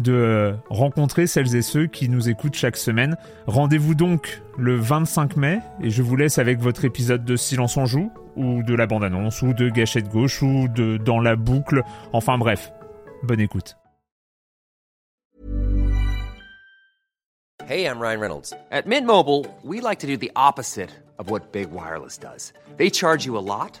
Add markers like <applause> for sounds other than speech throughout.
de rencontrer celles et ceux qui nous écoutent chaque semaine. Rendez-vous donc le 25 mai et je vous laisse avec votre épisode de Silence en joue ou de la bande-annonce ou de Gâchette gauche ou de Dans la boucle. Enfin bref, bonne écoute. Hey, I'm Ryan Reynolds. At Mint Mobile, we like to do the opposite of what Big Wireless does. They charge you a lot,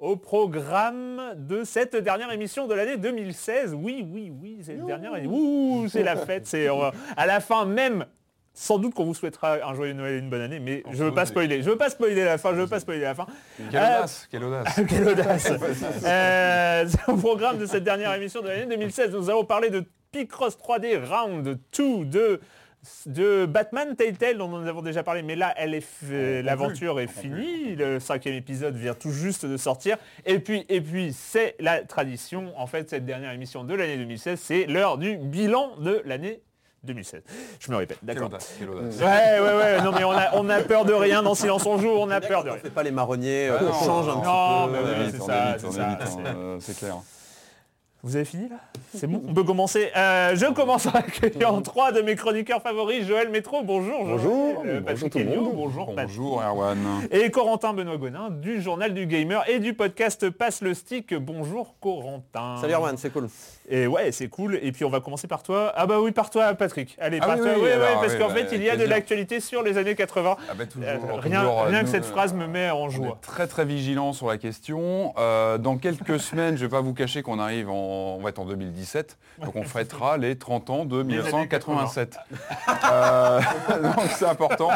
Au programme de cette dernière émission de l'année 2016. Oui, oui, oui, c'est la dernière. Ouh, c'est la fête. C'est va- à la fin même. Sans doute qu'on vous souhaitera un joyeux Noël et une bonne année, mais je veux pas spoiler. Je veux pas spoiler la fin. Je veux pas spoiler la fin. Quelle Euh, audace, quelle audace. <laughs> quelle audace <laughs> Euh, Au programme de cette dernière émission de l'année 2016, nous allons parler de Picross 3D Round 2 de, de Batman Telltale dont nous avons déjà parlé, mais là elle est f- l'aventure est finie, le cinquième épisode vient tout juste de sortir, et puis, et puis c'est la tradition, en fait cette dernière émission de l'année 2016, c'est l'heure du bilan de l'année 2016. Je me répète, d'accord. Ouais, ouais, ouais, non mais on a, on a peur de rien dans Silence on joue, on a peur de On rien. fait pas les marronniers, euh, Ah on non, change un non, petit mais peu. oui, euh, c'est on ça, évite, c'est on ça, euh, c'est clair. Vous avez fini là <laughs> C'est bon On peut commencer. Euh, je commence en accueillant trois de mes chroniqueurs favoris. Joël Métro, bonjour. Joël. Bonjour, Euh, bonjour Patrick tout le Helio, monde. bonjour. Patrick. Bonjour Erwan. Et Corentin Benoît Gonin du Journal du Gamer et du podcast Passe le Stick. Bonjour Corentin. Salut Erwan, c'est cool. Et ouais, c'est cool. Et puis on va commencer par toi. Ah bah oui, par toi Patrick. Allez, Ah par oui, toi. oui, alors, ouais, parce oui, qu'en bah, fait, il y a de l'actualité sur les années 80. Ah bah, toujours, Euh, toujours, rien rien que cette euh, phrase me met en On joie. est très très vigilant sur la question. Euh, dans quelques <laughs> semaines, je vais pas vous cacher qu'on arrive en, on va être en 2017, donc on fêtera les 30 ans de 1987. Euh, <laughs> donc c'est important.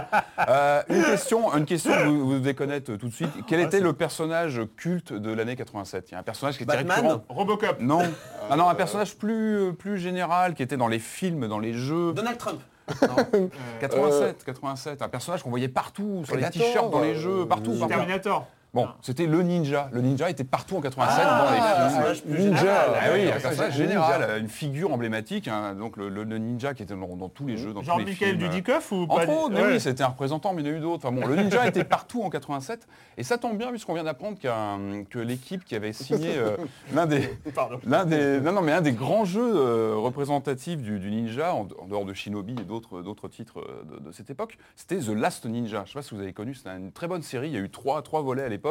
Euh, une question, une question que vous, vous devez connaître tout de suite. Quel était le personnage culte de l'année 87 Il y a un personnage qui était Batman? récurrent. Robocop. Non. Ah non, un personnage plus, plus général qui était dans les films, dans les jeux. Donald Trump. 87, 87, <laughs> un personnage qu'on voyait partout, sur les t-shirts, dans les euh, jeux, partout, partout. Terminator. Bon, c'était le ninja. Le ninja était partout en 87 Ah, dans les films. Ninja, général. ah oui, un personnage une figure emblématique, hein, donc le, le- le ninja qui était dans, dans tous les jeux, dans Genre tous les Michael films. Dudikoff ou pas Entre autres, Ouais. oui, c'était un représentant, mais il y en a eu d'autres. Enfin bon, le ninja était partout en 87, et ça tombe bien puisqu'on vient d'apprendre qu'un- que l'équipe qui avait signé euh, l'un des. <laughs> L'un des, non, non, mais un des grands jeux euh, représentatifs du, du ninja, en, en dehors de Shinobi et d'autres, d'autres titres euh, de, de cette époque, c'était The Last Ninja. Je ne sais pas si vous avez connu, c'était une très bonne série. Il y a eu trois, trois volets à l'époque.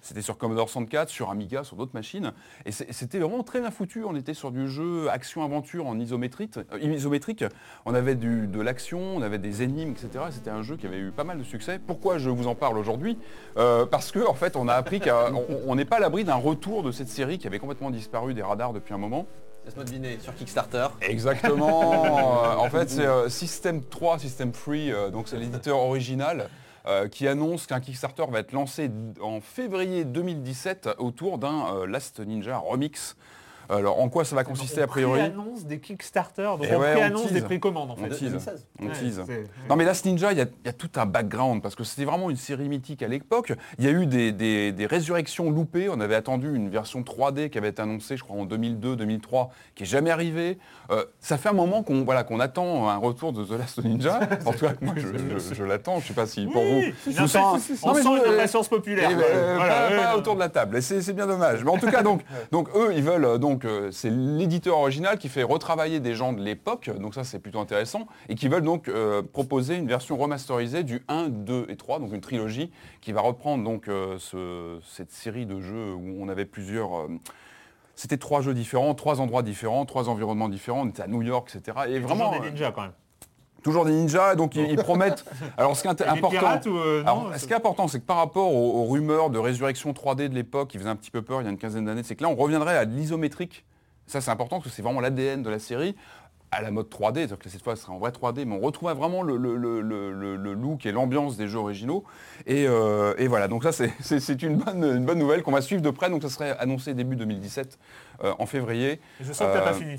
C'était sur Commodore 64, sur Amiga, sur d'autres machines. Et c'était vraiment très bien foutu. On était sur du jeu action-aventure en isométrique. euh, isométrique. On avait du, de l'action, on avait des énigmes, etc. C'était un jeu qui avait eu pas mal de succès. Pourquoi je vous en parle aujourd'hui? Euh, Parce que en fait, on a appris qu'on on n'est pas à l'abri d'un retour de cette série qui avait complètement disparu des radars depuis un moment. Laisse-moi deviner, sur Kickstarter. Exactement. <laughs> En fait, c'est euh, System 3, System 3, euh, donc c'est l'éditeur original. Euh, qui annonce qu'un Kickstarter va être lancé en février 2017 autour d'un euh, Last Ninja Remix. Alors en quoi ça va consister a priori annonce des Kickstarter, donc Eh on ouais, on pré-annonce tease. des précommandes en On fait. tease. 2016. On tease. c'est- Non mais Last Ninja, il y, a- il y a tout un background parce que c'était vraiment une série mythique à l'époque. Il y a eu des, des- des résurrections loupées. On avait attendu une version 3D qui avait été annoncée, je crois, en 2002-2003, qui est jamais arrivée. Euh, ça fait un moment qu'on voilà, qu'on attend un retour de The Last Ninja. <laughs> En tout cas, moi, je, je- je l'attends. Je sais pas si pour vous. Je sens- on sent je- une impatience populaire. eh ben, euh, Voilà, pas, autour de la table. Et C'est bien dommage. Mais en tout cas, donc, <laughs> donc eux, ils veulent. euh, Donc, euh, c'est l'éditeur original qui fait retravailler des gens de l'époque. Donc ça, c'est plutôt intéressant. Et qui veulent donc euh, proposer une version remasterisée du 1, 2 et 3, donc une trilogie qui va reprendre donc euh, ce- cette série de jeux où on avait plusieurs. c'était trois jeux différents, trois endroits différents, trois environnements différents. On était à New York, etc. Et vraiment, Toujours des ninjas quand même. Toujours des ninjas. Donc ils, ils promettent. <laughs> Alors ce qui est Et important. pirates ou euh, non Alors, ça- ce qui est important, c'est que par rapport aux, aux rumeurs de résurrection 3D de l'époque, qui faisaient un petit peu peur il y a une quinzaine d'années, c'est que là, on reviendrait à l'isométrique. Ça, c'est important parce que c'est vraiment l'ADN de la série, à la mode 3D, c'est-à-dire que cette fois, ce serait en vrai 3D, mais on retrouverait vraiment le, le- le- le- le- le look et l'ambiance des jeux originaux. Et, euh, et voilà, donc ça, c'est- une bonne, une bonne nouvelle qu'on va suivre de près. Donc ça serait annoncé début 2017, euh, en février. Je sens que t'as pas euh, fini.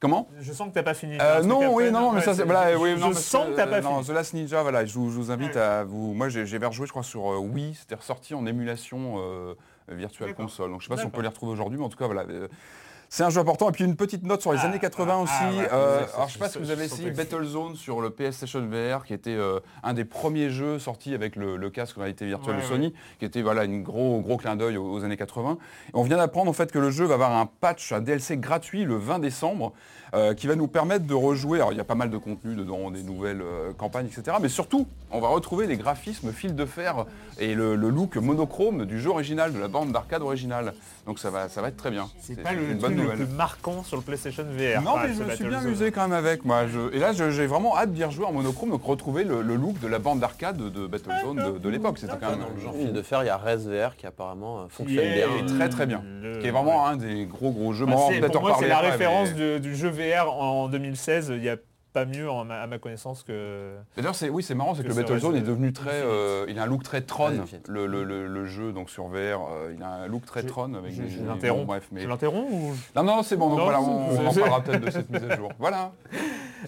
Comment Je sens que t'as pas fini. euh, que non, oui, non, mais ouais, ça, c'est, voilà, je- oui, sens que t'as pas non, fini. The Last Ninja, voilà, je vous, je vous invite Ouais. à vous. Moi, j'ai, j'ai rejoué, je crois, sur euh, Wii. C'était ressorti en émulation euh, virtuelle console. Donc, je sais pas si on peut les retrouver aujourd'hui, mais en tout cas, voilà. C'est un jeu important. Et puis une petite note sur les Ah, années 80 ah, aussi. ah, ouais, Euh, alors je sais pas si vous avez essayé Battlezone sur le PlayStation VR, qui était euh, un des premiers jeux sortis avec le, le casque de réalité virtuelle Ouais, de Sony, qui était voilà une gros gros clin d'œil aux, aux années 80. Et on vient d'apprendre en fait que le jeu va avoir un patch, un DLC gratuit le 20 décembre, euh, qui va nous permettre de rejouer. Alors il y a pas mal de contenu dedans, des nouvelles campagnes, etc. Mais surtout, on va retrouver les graphismes fil de fer et le, le look monochrome du jeu original, de la bande d'arcade originale. Donc ça va ça va être très bien. C'est pas le une truc bonne le nouvelle. plus marquant sur le PlayStation VR. Non, mais je me suis bien amusé quand même avec moi. Je- Et là, j'ai vraiment hâte d'y rejouer en monochrome, donc retrouver le, le look de la bande d'arcade de, Battlezone de, de l'époque. C'était quand même Dans le genre fil de fer, il y a Res VR qui apparemment euh, fonctionne bien. très très bien, Le- qui est vraiment un des gros gros jeux. Bah, Bon, pour en moi, c'est la référence mais- de- du jeu VR en 2016. Il n'y a pas mieux en ma- à ma connaissance que. D'ailleurs, c'est oui, c'est marrant, c'est que Que le Battlezone est devenu très, euh, il a un look très Tron, Ouais, Infinite. le, le- le- le jeu donc sur VR, euh, il a un look très Je- Tron avec je- des- je l'interromps. bon, mais Je l'interromps ou... non non c'est bon, donc Non, voilà, on, on en parlera peut-être de cette mise à jour. <laughs> Voilà.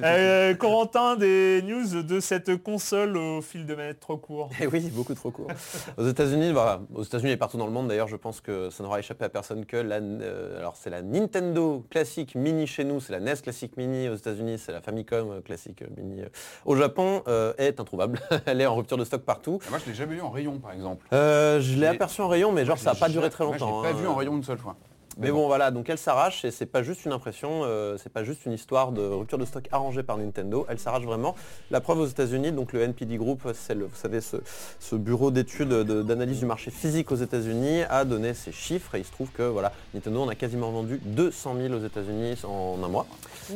Euh, Corentin, des news de cette console au fil de manette trop court. Eh oui, beaucoup trop court. Aux États-Unis, voilà, aux États-Unis et partout dans le monde d'ailleurs, je pense que ça n'aura échappé à personne que la, euh, alors c'est la Nintendo classique mini chez nous, c'est la NES classique mini aux États-Unis, c'est la Famicom euh, classique euh, mini euh, au Japon est introuvable. <laughs> Elle est en rupture de stock partout. Moi, je l'ai jamais vu en rayon, par exemple. Euh, je l'ai aperçu en rayon, mais genre ça n'a pas duré très moi, longtemps. Je l'ai pas hein. vu en rayon une seule fois. Mais bon voilà, donc elle s'arrache et c'est pas juste une impression, euh, c'est pas juste une histoire de rupture de stock arrangée par Nintendo, elle s'arrache vraiment. La preuve aux États-Unis, donc le NPD Group, c'est le, vous savez ce, ce bureau d'études de- d'analyse du marché physique aux États-Unis a donné ses chiffres et il se trouve que voilà, Nintendo en a quasiment vendu 200 000 aux États-Unis en un mois,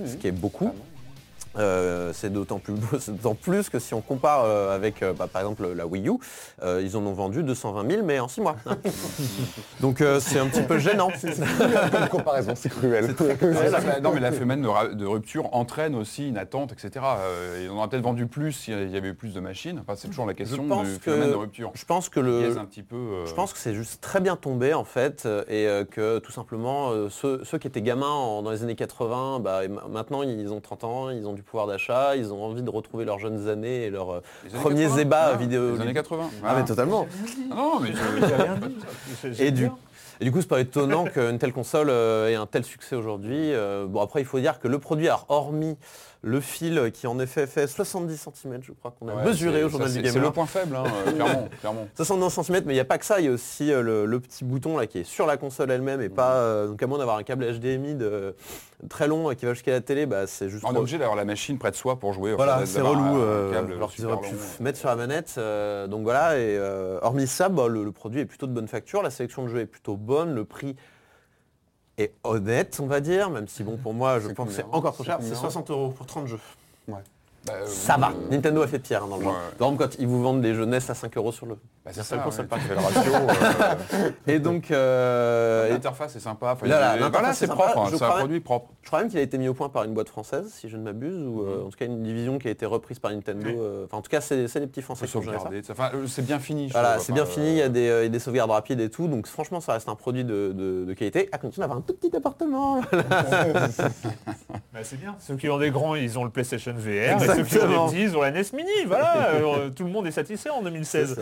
ce qui est beaucoup. Euh, c'est d'autant plus, <laughs> c'est d'autant plus que si on compare euh, avec euh, bah, par exemple la Wii U, euh, ils en ont vendu 220 000 mais en 6 mois. hein. <laughs> Donc euh, c'est un petit peu gênant. <laughs> Une comparaison, c'est cruel. Ouais, non mais la phénomène de, rupture entraîne aussi une attente, etc. Euh, et on aurait peut-être vendu plus s'il y avait eu plus de machines. Enfin, c'est toujours la question du que- phénomène de rupture. Je pense que le, est un petit peu. euh, Je pense que c'est juste très bien tombé en fait et euh, que tout simplement euh, ceux, ceux qui étaient gamins en- dans les années 80, bah, maintenant ils ont 30 ans, ils ont du pouvoir d'achat, ils ont envie de retrouver leurs jeunes années et leurs euh, années premiers 80, ébats voilà, vidéo. Les années 80. Ah mais totalement. Ah non, mais je- J'ai rien dit. <laughs> Et du, et du coup c'est pas étonnant qu'une telle console euh, ait un tel succès aujourd'hui. Euh, bon après il faut dire que le produit a hormis le fil qui en effet fait 70 cm je crois qu'on a Ouais, mesuré au ça, journal du gamer. C'est le point faible, hein, euh, clairement, <laughs> clairement. 69 cm, mais il n'y a pas que ça, il y a aussi euh, le, le petit bouton là qui est sur la console elle-même et pas euh, donc à moins d'avoir un câble HDMI de, très long qui va jusqu'à la télé, bah c'est juste On est obligé d'avoir la machine près de soi pour jouer. voilà, c'est relou. euh, câble alors qu'ils auraient pu mettre sur la manette. euh, donc voilà, et euh, hormis ça, bah, le, le produit est plutôt de bonne facture, la sélection de jeux est plutôt bonne, le prix est honnête, on va dire, même si bon pour moi je pense que c'est encore trop cher, C'est c'est combien 60 euros pour 30 jeux. Bah, euh, Ça va, Nintendo a fait pire hein, dans le genre. Ouais. Par exemple quand ils vous vendent des jeux NES à 5 euros sur le Bah, c'est seule ça, console Tu fais le ratio. <laughs> euh, Et donc, euh, L'interface est sympa. Enfin, Là, là, voilà, c'est propre. hein, Je C'est un crois- produit propre. je crois même qu'il a été mis au point par une boîte française, si je ne m'abuse, ou euh, en tout cas une division qui a été reprise par Nintendo. euh, Enfin, en tout cas, c'est c'est les petits Français qui ont géré ça. Enfin, c'est bien fini. je Voilà, c'est bien fini, il y a des, euh, il y a des sauvegardes rapides et tout, donc franchement ça reste un produit de, de- de qualité, à condition d'avoir un tout petit appartement. <laughs> Bah, c'est bien. Ceux qui ont des grands, ils ont le PlayStation VR. Et ceux qui ont des petits, ils ont la NES Mini. Voilà, <laughs> tout le monde est satisfait en 2016.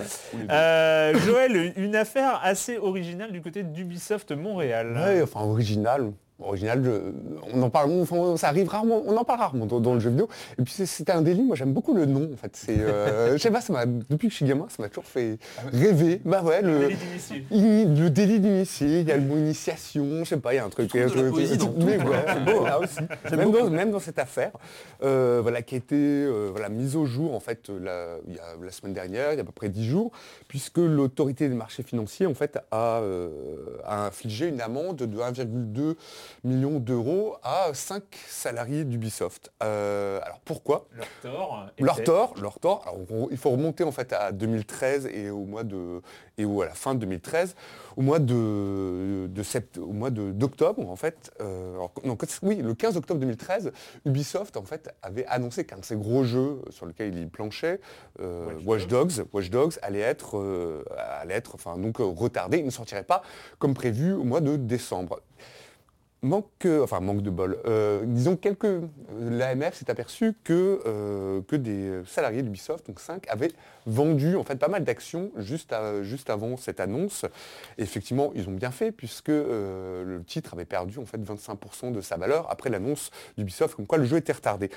Euh, Joël, une affaire assez originale du côté d'Ubisoft Montréal. Ouais, enfin original. Original, je- on en parle, enfin, ça arrive rarement, on en parle rarement dans, dans le jeu vidéo. Et puis c'est- c'était un délit, moi j'aime beaucoup le nom en fait. C'est, euh, <laughs> je sais pas, ça m'a- depuis que je suis gamin, ça m'a toujours fait rêver. Bah ouais, le, Délit d'initié. il- le délit d'initié, il y a le mot initiation, je sais pas, il y a un truc. Même dans, cette affaire, euh, voilà, qui a été euh, voilà, mise au jour en fait la, il y a, la semaine dernière, il y a à peu près 10 jours, puisque l'autorité des marchés financiers en fait a, a infligé une amende de 1,2 million d'euros à 5 salariés d'Ubisoft. Euh, alors pourquoi Leur tort. leur tort, leur tort. Alors, on- il faut remonter en fait à 2013 et au mois de et au- à la fin de 2013, au mois de, de sept- au mois d'octobre en fait. euh, alors, non, oui, le 15 octobre 2013, Ubisoft en fait avait annoncé qu'un de ses gros jeux sur lequel il planchait, euh, Watch Watch Dogs, Watch Dogs allait être, allait être, enfin donc retardé, il ne sortirait pas comme prévu au mois de décembre. Manque, de bol. Euh, disons quelques, l'AMF s'est aperçu que, euh, que des salariés d'Ubisoft, donc 5, avaient vendu en fait pas mal d'actions juste, avant cette annonce. Effectivement, ils ont bien fait puisque euh, le titre avait perdu en fait 25% de sa valeur après l'annonce d'Ubisoft comme quoi le jeu était retardé.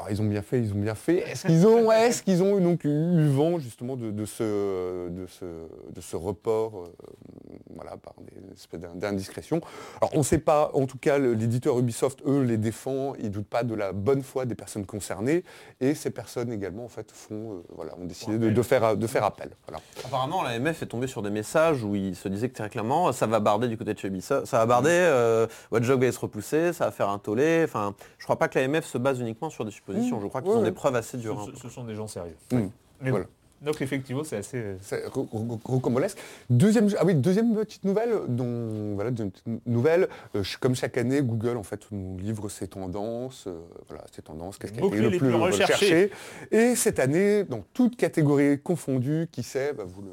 Alors ils ont bien fait, ils ont bien fait. Est-ce qu'ils ont, est-ce qu'ils ont donc eu vent justement de, de ce, de, ce, de ce report, euh, voilà, par des espèces d'in- d'indiscrétions Alors on ne sait pas, en tout cas l'éditeur Ubisoft, eux, les défend, ils ne doutent pas de la bonne foi des personnes concernées, et ces personnes également en fait font, euh, voilà, ont décidé de, de faire, de faire appel. Voilà. Apparemment la MF est tombée sur des messages où il se disait que très clairement ça va barder du côté de chez Ubisoft, ça va barder, euh, Watch va se repousser, ça va faire un tollé, enfin je crois pas que la MF se base uniquement sur des suppositions, je crois qu'ils Ouais, ont ouais. des preuves assez dures. hein. Ce, ce sont des gens sérieux. Mm. Mais Voilà. bon. Donc effectivement, c'est assez... Ro- rocambolesque. Deuxième, ah oui, deuxième petite nouvelle, dont, voilà, deuxième petite nouvelle, euh, comme chaque année, Google en fait nous livre ses tendances, euh, voilà, ses tendances, qu'est-ce qui a été le plus recherchés. Et cette année, dans toutes catégories confondues, qui sait, bah, vous le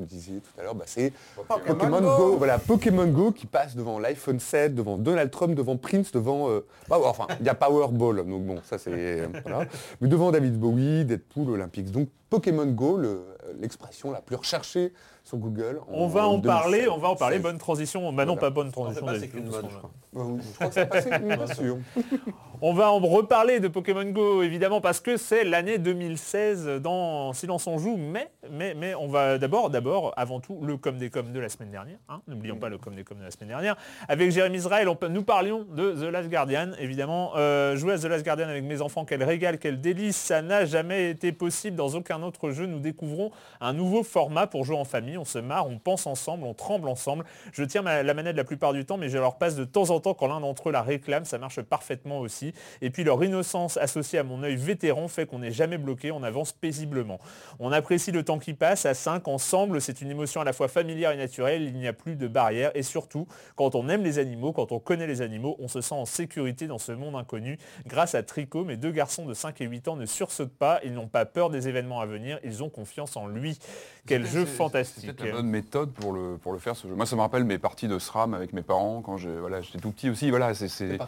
vous disiez tout à l'heure, bah, c'est Pokémon, Go. Voilà, Pokémon Go qui passe devant l'iPhone 7, devant Donald Trump, devant Prince, devant... euh, bah, enfin, il y a Powerball, donc bon, ça c'est... euh, <laughs> voilà. Mais devant David Bowie, Deadpool, Olympics. Donc Pokémon Go, le- l'expression la plus recherchée sur Google. On va en 2016. parler, on va en parler. Bonne transition. Bah non, Voilà. pas bonne transition. pas, c'est d'habitude, qu'une parce mode, qu'on je a- crois. Ouais, Je crois que ça a passé, <laughs> bien sûr. <laughs> On va en reparler de Pokémon Go évidemment parce que c'est l'année 2016 dans Silence on joue, mais, mais, mais on va d'abord, d'abord, avant tout, le com des coms de la semaine dernière. hein. N'oublions pas le com des coms de la semaine dernière. Avec Jérémy Israël, on peut- nous parlions de The Last Guardian, évidemment. Euh, jouer à The Last Guardian avec mes enfants, quel régal, quel délice, ça n'a jamais été possible dans aucun autre jeu. Nous découvrons un nouveau format pour jouer en famille. On se marre, on pense ensemble, on tremble ensemble. Je tiens ma- la manette la plupart du temps, mais je leur passe de temps en temps quand l'un d'entre eux la réclame. Ça marche parfaitement aussi. Et puis leur innocence associée à mon œil vétéran fait qu'on n'est jamais bloqué, on avance paisiblement. On apprécie le temps qui passe, à 5, ensemble, c'est une émotion à la fois familière et naturelle, il n'y a plus de barrière. Et surtout, quand on aime les animaux, quand on connaît les animaux, on se sent en sécurité dans ce monde inconnu. Grâce à Tricot, mes deux garçons de 5 et 8 ans ne sursautent pas, ils n'ont pas peur des événements à venir, ils ont confiance en lui. Quel jeu fantastique. C'est peut-être la bonne méthode pour le, pour le faire ce jeu. Moi ça me rappelle mes parties de SRAM avec mes parents quand j'ai- voilà, j'étais tout petit aussi. Voilà, c'est de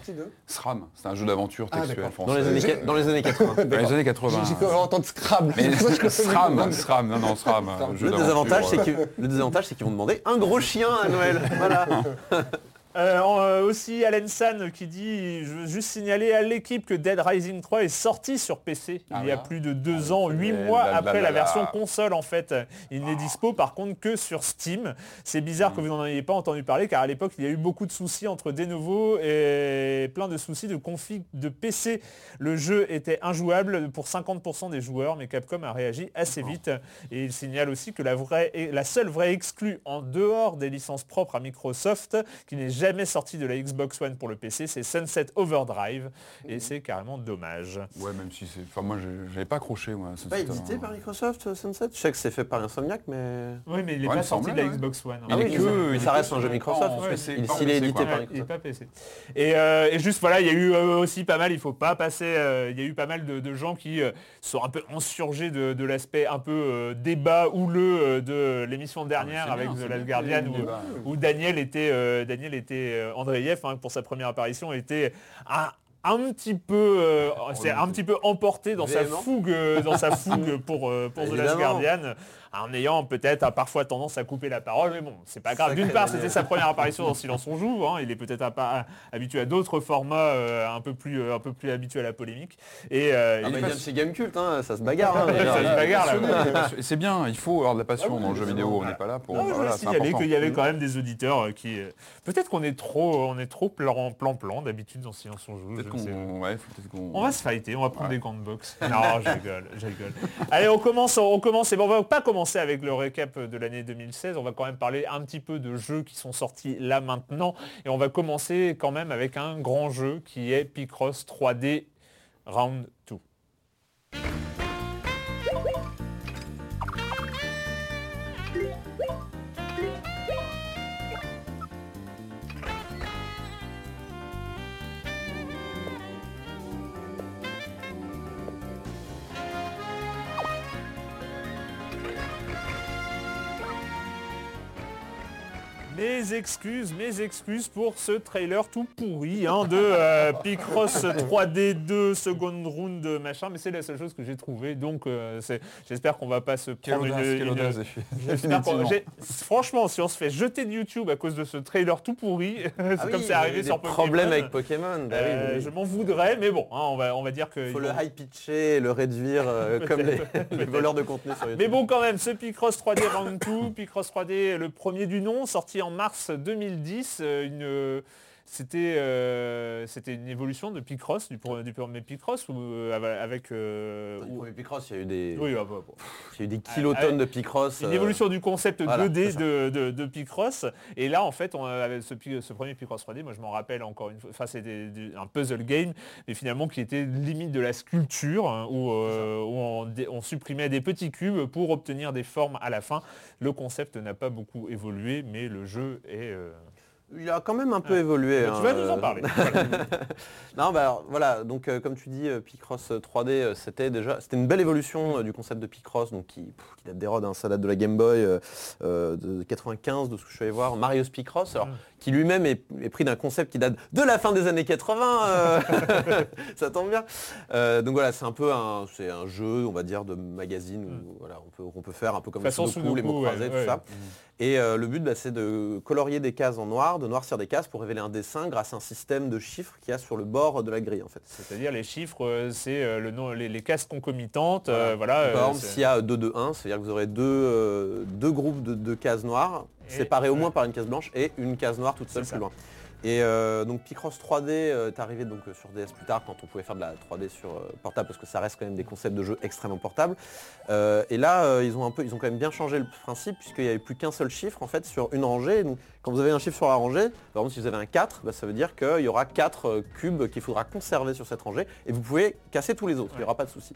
SRAM, c'est un jeu d'aventure Ah, textuel d'accord. français. Dans les années, J'ai- qua- dans les années 80. Dans les années 80. J'ai cru entendre Scrabble. Mais que SRAM. SRAM, non, non, SRAM. Le désavantage, c'est euh, qu'ils le désavantage, c'est qu'ils vont demander un gros chien à Noël. Voilà. <laughs> Euh, euh, aussi Alan San qui dit, je veux juste signaler à l'équipe que Dead Rising 3 est sorti sur PC Ah il y a plus de deux ans, huit mois après la version console en fait. Il n'est dispo par contre que sur Steam. C'est bizarre que vous n'en ayez pas entendu parler car à l'époque il y a eu beaucoup de soucis entre des nouveaux et plein de soucis de config de PC. Le jeu était injouable pour 50% des joueurs mais Capcom a réagi assez vite et il signale aussi que la, vraie, la seule vraie exclue en dehors des licences propres à Microsoft qui n'est jamais sorti de la Xbox One pour le PC, c'est Sunset Overdrive, et c'est carrément dommage. Ouais, même si c'est... Enfin, moi, j'ai- j'avais pas accroché, moi. C'est pas édité par Microsoft euh, Sunset? Je sais que c'est fait par Insomniac, mais... Oui, mais il n'est Ouais, pas il sorti de la ouais. Xbox One. Ah oui, est mais que- ça- mais il ça est reste un jeu Microsoft. il- est édité par il Microsoft. pas PC. Et, euh, et juste voilà, il y a eu euh, aussi pas mal, il faut pas passer, euh, il y a eu pas mal de, de gens qui euh, sont un peu insurgés de, de l'aspect un peu euh, débat houleux de l'émission dernière Ah, c'est avec bien, The Last Guardian où, Daniel était, Daniel était euh, Andreev hein, pour sa première apparition était un, un petit peu, euh, c'est un petit peu emporté dans sa fougue, euh, dans sa <laughs> fougue pour, pour The Last. Guardian, en ayant peut-être euh, parfois tendance à couper la parole, mais bon, c'est pas grave. D'une part, c'était sa première <laughs> apparition dans Silence on joue, hein, il est peut-être pas habitué à d'autres formats euh, un peu plus, euh, un peu plus habitué à la polémique. Et euh, Ah il bah, vient de chez Gamecult, hein, ça se bagarre. hein. C'est bien, il faut avoir de la passion Ah oui, dans le jeu vidéo, on n'est pas là pour... Non, je voilà, qu'il y avait quand même des auditeurs euh, qui... Peut-être qu'on est trop, on est trop plan plan plan d'habitude dans Silence on joue. Ouais. On va se fighter, on va prendre Ouais. des gants de boxe. Non, je rigole, je rigole. Allez, on commence, on commence. Et bon, on va pas commencer avec le récap de l'année 2016. On va quand même parler un petit peu de jeux qui sont sortis là maintenant. Et on va commencer quand même avec un grand jeu qui est Picross 3D Round 2. Mes excuses, mes excuses pour ce trailer tout pourri hein, de euh, Picross 3D 2 Second Round machin, mais c'est la seule chose que j'ai trouvé. Donc euh, c'est- j'espère qu'on va pas se prendre audace, une, une- Franchement, si on se fait jeter de YouTube à cause de ce trailer tout pourri, <laughs> c'est Ah comme oui, c'est arrivé sur Pokémon. problèmes avec Pokémon. bah oui, euh, oui, oui. Je m'en voudrais, mais bon, hein, on, va, on va dire que... faut ils le high pitcher et le réduire euh, <laughs> comme les, les voleurs de contenu sur YouTube. Mais bon quand même, ce Picross 3D Round 2, Picross 3D, le premier du nom, sorti en mars 2010, euh, une... euh, C'était euh, c'était une évolution de Picross, du, premier Picross, ou euh, avec... euh, premier Picross, il y a eu des, oui, bah, bah, bah. il y a eu des kilotonnes de Picross. Une évolution du concept voilà, 2D c'est ça. de, de, de Picross. Et là, en fait, on avait ce, premier Picross 3D, moi je m'en rappelle encore une fois, enfin c'était un puzzle game, mais finalement qui était limite de la sculpture, hein, où, où on, dé- on supprimait des petits cubes pour obtenir des formes à la fin. Le concept n'a pas beaucoup évolué, mais le jeu est... Il a quand même un peu évolué. tu vas hein, nous en euh, parler. <laughs> Voilà. Non, bah alors, voilà, donc euh, comme tu dis, euh, Picross 3D, euh, c'était déjà, c'était une belle évolution du concept de Picross, donc qui, pff, qui date des rods, hein, ça date de la Game Boy de 95, de ce que je suis allé voir, Mario's Picross, alors. Qui lui-même est, est pris d'un concept qui date de la fin des années 80, euh, <laughs> ça tombe bien. Euh, donc voilà, c'est un peu un, c'est un jeu, on va dire, de magazine où voilà, on peut, on peut faire un peu comme Mm. Façon Sudoku, les mots ouais, croisés, ouais. tout ça. Et euh, le but, bah, c'est de colorier des cases en noir, de noircir des cases pour révéler un dessin grâce à un système de chiffres qu'il y a sur le bord de la grille en fait. C'est-à-dire les chiffres, c'est le nom, les, les cases concomitantes. Voilà. Par exemple, s'il y a 2, 2, 1, c'est-à-dire que vous aurez deux, deux groupes de, de cases noires, Séparés au moins par une case blanche, et une case noire toute seule ça. plus loin. Et euh, donc Picross 3D euh, est arrivé donc euh, sur DS plus tard quand on pouvait faire de la 3D sur portable parce que ça reste quand même des concepts de jeu extrêmement portables. Et là ils ont un peu ils ont quand même bien changé le principe puisqu'il n'y avait plus qu'un seul chiffre en fait sur une rangée. Donc quand vous avez un chiffre sur la rangée, par exemple si vous avez un 4, bah, ça veut dire qu'il y aura 4 cubes qu'il faudra conserver sur cette rangée et vous pouvez casser tous les autres, il n'y aura pas de souci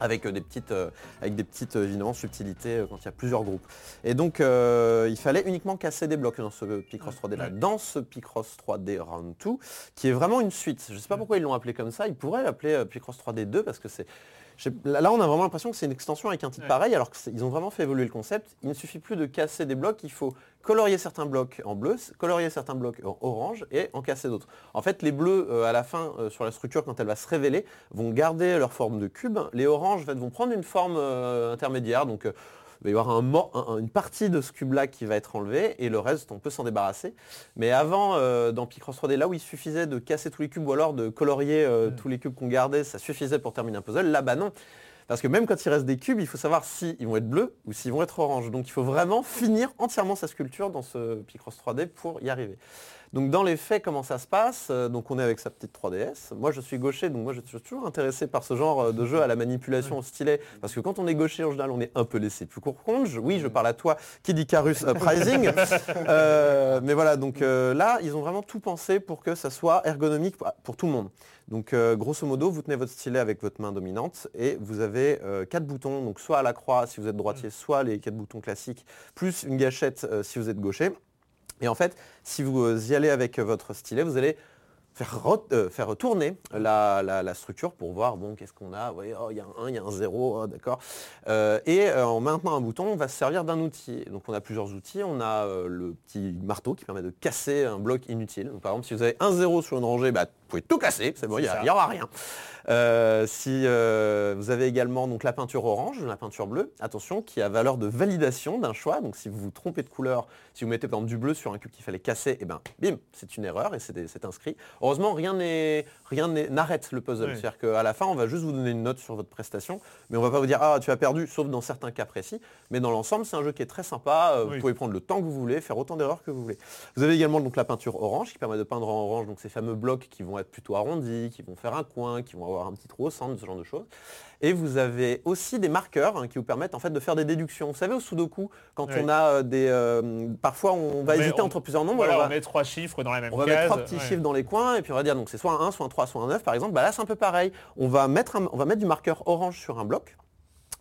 avec euh, des petites, euh, avec des petites euh, évidemment subtilités euh, quand il y a plusieurs groupes. Et donc il fallait uniquement casser des blocs dans ce Picross 3D là. Dans ce Picross 3D Round 2, qui est vraiment une suite. Je ne sais pas pourquoi ils l'ont appelé comme ça. Ils pourraient l'appeler Picross 3D 2 parce que c'est Là, on a vraiment l'impression que c'est une extension avec un titre Ouais. pareil, alors qu'ils ont vraiment fait évoluer le concept. Il ne suffit plus de casser des blocs, il faut colorier certains blocs en bleu, colorier certains blocs en orange et en casser d'autres. En fait, les bleus, euh, à la fin, euh, sur la structure, quand elle va se révéler, vont garder leur forme de cube. Les oranges en fait, vont prendre une forme euh, intermédiaire, donc va y avoir un une partie de ce cube-là qui va être enlevée et le reste, on peut s'en débarrasser. Mais avant, euh, dans Picross 3D, là où il suffisait de casser tous les cubes ou alors de colorier euh, tous les cubes qu'on gardait, ça suffisait pour terminer un puzzle. Là, bah non. Parce que même quand il reste des cubes, il faut savoir s'ils vont être bleus ou s'ils vont être orange. Donc il faut vraiment finir entièrement sa sculpture dans ce Picross 3D pour y arriver. Donc dans les faits, comment ça se passe? Euh, Donc on est avec sa petite 3DS. Moi je suis gaucher, donc moi je suis toujours intéressé par ce genre euh, de jeu à la manipulation au stylet. Parce que quand on est gaucher, en général, on est un peu laissé plus court compte. Oui, je parle à toi qui dit Carus Uprising. <laughs> Euh, mais voilà, donc euh, là, ils ont vraiment tout pensé pour que ça soit ergonomique pour, pour tout le monde. Donc euh, grosso modo, vous tenez votre stylet avec votre main dominante et vous avez euh, quatre boutons, donc soit à la croix si vous êtes droitier, soit les quatre boutons classiques, plus une gâchette euh, si vous êtes gaucher. Et en fait, si vous euh, y allez avec euh, votre stylet, vous allez faire, rot- euh, faire tourner la, la- structure pour voir, bon, qu'est-ce qu'on a oh, il y a un 1, il y a un 0, oh, d'accord. Et en maintenant un bouton, on va se servir d'un outil. Donc on a plusieurs outils. On a le petit marteau qui permet de casser un bloc inutile. Donc, par exemple, si vous avez un 0 sur une rangée, bah, pouvez tout casser, c'est bon, il n'y aura rien. Euh, si euh, vous avez également donc, la peinture orange, la peinture bleue, attention, qui a valeur de validation d'un choix. Donc si vous vous trompez de couleur, si vous mettez par exemple du bleu sur un cube qu'il fallait casser, et ben bim, c'est une erreur et c'est inscrit. Heureusement, rien n'arrête le puzzle. Oui. C'est-à-dire qu'à la fin, on va juste vous donner une note sur votre prestation, mais on va pas vous dire ah tu as perdu, sauf dans certains cas précis. Mais dans l'ensemble, c'est un jeu qui est très sympa. Euh, Oui. Vous pouvez prendre le temps que vous voulez, faire autant d'erreurs que vous voulez. Vous avez également donc la peinture orange qui permet de peindre en orange donc ces fameux blocs qui vont être plutôt arrondis, qui vont faire un coin, qui vont avoir un petit trou au centre, ce genre de choses. Et vous avez aussi des marqueurs hein, qui vous permettent en fait de faire des déductions. Vous savez au Sudoku, quand Oui. on a euh, des, euh, parfois on va hésiter on- entre plusieurs nombres. Voilà, on va- on met trois chiffres dans la même on va case. mettre trois petits ouais. chiffres dans les coins et puis on va dire donc c'est soit un 1, soit un 3, soit un 9 par exemple. Bah là c'est un peu pareil. On va mettre, un- on va mettre du marqueur orange sur un bloc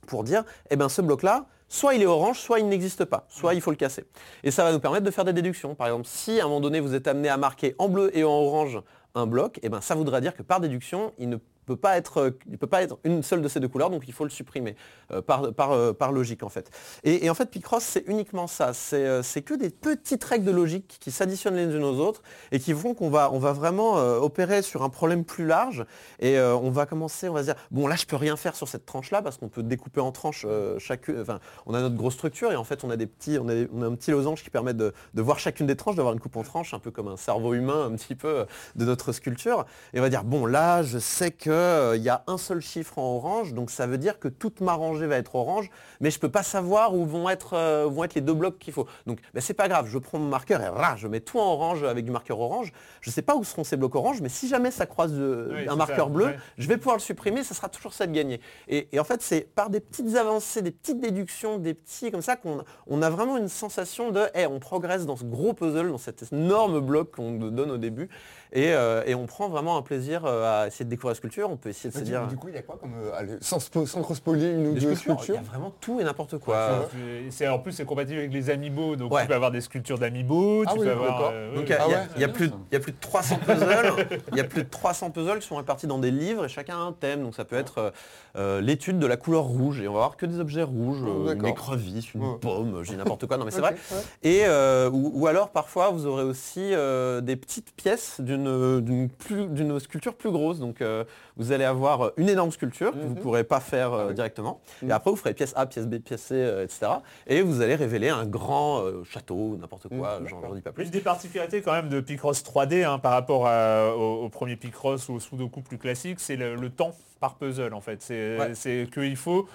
pour dire eh ben ce bloc là soit il est orange, soit il n'existe pas, soit il faut le casser. Et ça va nous permettre de faire des déductions. Par exemple, si à un moment donné vous êtes amené à marquer en bleu et en orange un bloc, eh ben ça voudra dire que par déduction, il ne peut pas être, euh, peut pas être une seule de ces deux couleurs, donc il faut le supprimer euh, par, par, euh, par logique en fait. Et, et en fait, Picross, c'est uniquement ça. C'est euh, que des petites règles de logique qui s'additionnent les unes aux autres et qui font qu'on va, on va vraiment opérer sur un problème plus large. Et on va commencer, on va se dire, bon là, je peux rien faire sur cette tranche-là parce qu'on peut découper en tranches chacune. Enfin, on a notre grosse structure et en fait, on a des petits, on a, on a un petit losange qui permet de, de voir chacune des tranches, d'avoir une coupe en tranche, un peu comme un cerveau humain, un petit peu de notre sculpture. Et on va dire, bon là, je sais que euh, il y a un seul chiffre en orange, donc ça veut dire que toute ma rangée va être orange, mais je peux pas savoir où vont être, euh, vont être les deux blocs qu'il faut. Donc ben, c'est pas grave, je prends mon marqueur et rah, je mets tout en orange avec du marqueur orange. Je sais pas où seront ces blocs orange, mais si jamais ça croise de- Oui, un marqueur ça, bleu, ouais. je vais pouvoir le supprimer, ça sera toujours ça de gagner. Et, et en fait, c'est par des petites avancées, des petites déductions, des petits comme ça qu'on on a vraiment une sensation de, hey, on progresse dans ce gros puzzle, dans cet énorme bloc qu'on nous donne au début, et, euh, et on prend vraiment un plaisir euh, à essayer de découvrir la sculpture. On peut essayer de se Du, dire, du coup, il y a quoi comme. euh, allez, sans, spo- sans trop spoiler une ou deux sculptures, il y a vraiment tout et n'importe quoi. C'est- En plus, c'est compatible avec les amiibo, donc Ouais. tu peux avoir des sculptures d'amiibo, Ah tu oui, peux avoir. euh, Donc il y a- Ah y, ouais, y plus, bien, il y a plus de 300 puzzles. Il y a plus de 300 puzzles qui sont répartis dans des livres et chacun a un thème. Donc ça peut être euh, euh, l'étude de la couleur rouge et on va avoir que des objets rouges, Oh, euh, une écrevisse, une Ouais. pomme, dis n'importe quoi. Non mais c'est <laughs> vrai. ouais. Et euh, ou, ou alors parfois vous aurez aussi euh, des petites pièces d'une d'une plus- d'une sculpture plus grosse. Donc euh, vous allez avoir une énorme sculpture que vous ne Mhm. pourrez pas faire euh, Ah oui. directement. Mhm. Et après vous ferez pièce A, pièce B, pièce C, euh, etc. Et vous allez révéler un grand euh, château, n'importe quoi. Mhm, J'en dis pas plus. Une des particularités quand même de Picross 3D hein, par rapport à- au, au premier Picross ou au Sudoku plus classique, c'est le, le temps par puzzle en fait. C'est Ouais. c'est qu'il faut,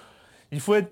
il faut être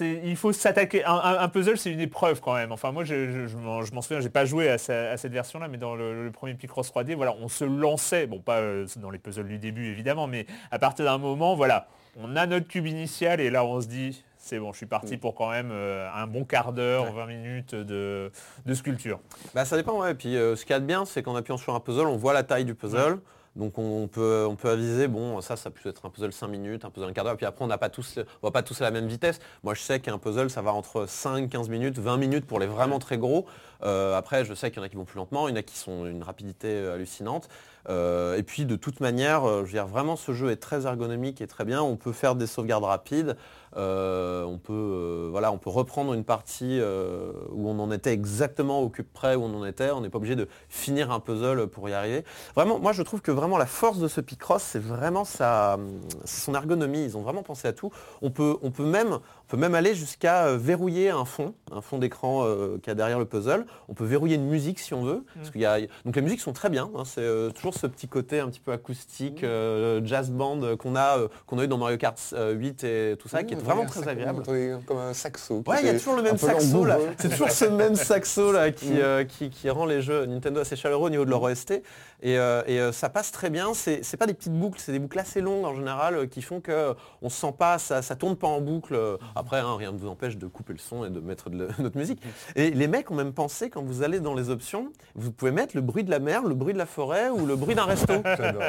il faut s'attaquer. Un, un- puzzle, c'est une épreuve quand même. Enfin, moi, je, je- je m'en souviens, j'ai pas joué à, sa- à cette version-là, mais dans le, le premier Picross 3D, voilà, on se lançait. Bon, pas euh, dans les puzzles du début, évidemment, mais à partir d'un moment, voilà, on a notre cube initial et là, on se dit, c'est bon, je suis parti pour quand même euh, un bon quart d'heure, 20 minutes de, de sculpture. Bah ça dépend, ouais. Et puis euh, ce qu'il y a de bien, c'est qu'en appuyant sur un puzzle, on voit la taille du puzzle. Donc on peut, aviser, bon, ça, ça peut être un puzzle 5 minutes, un puzzle un quart d'heure, puis après on n'a pas tous, on va pas tous à la même vitesse. Moi je sais qu'un puzzle, ça va entre 5, 15 minutes, 20 minutes pour les vraiment très gros. Euh, après, je sais qu'il y en a qui vont plus lentement, il y en a qui sont une rapidité euh, hallucinante. Euh, et puis de toute manière, je veux dire, vraiment ce jeu est très ergonomique et très bien. On peut faire des sauvegardes rapides. Euh, on, peut, euh, voilà, on peut reprendre une partie euh, où on en était exactement au cube près où on en était. On n'est pas obligé de finir un puzzle pour y arriver. Vraiment, moi je trouve que vraiment la force de ce Picross, c'est vraiment sa, son ergonomie. Ils ont vraiment pensé à tout. On peut, on peut même On peut même aller jusqu'à verrouiller un fond, un fond d'écran qu'il y a derrière le puzzle. On peut verrouiller une musique si on veut. Parce qu'il y a- Donc les musiques sont très bien. hein. C'est toujours ce petit côté un petit peu acoustique, euh, jazz band qu'on a, qu'on a eu dans Mario Kart euh, 8 et tout ça, qui est Mmh, vraiment très agréable. Comme un saxo. Ouais, il y a toujours le même saxo là. langoureux. C'est toujours ce même saxo là qui, Mm. euh, qui, qui rend les jeux Nintendo assez chaleureux au niveau de leur OST. Et, euh, et, euh, ça passe très bien. C'est c'est pas des petites boucles, c'est des boucles assez longues en général qui font que on se sent pas, ça, ça tourne pas en boucle. Après, hein, rien ne vous empêche de couper le son et de mettre de la- <laughs> notre musique. Et les mecs ont même pensé quand vous allez dans les options, vous pouvez mettre le bruit de la mer, le bruit de la forêt ou le bruit d'un resto. <laughs> J'adore.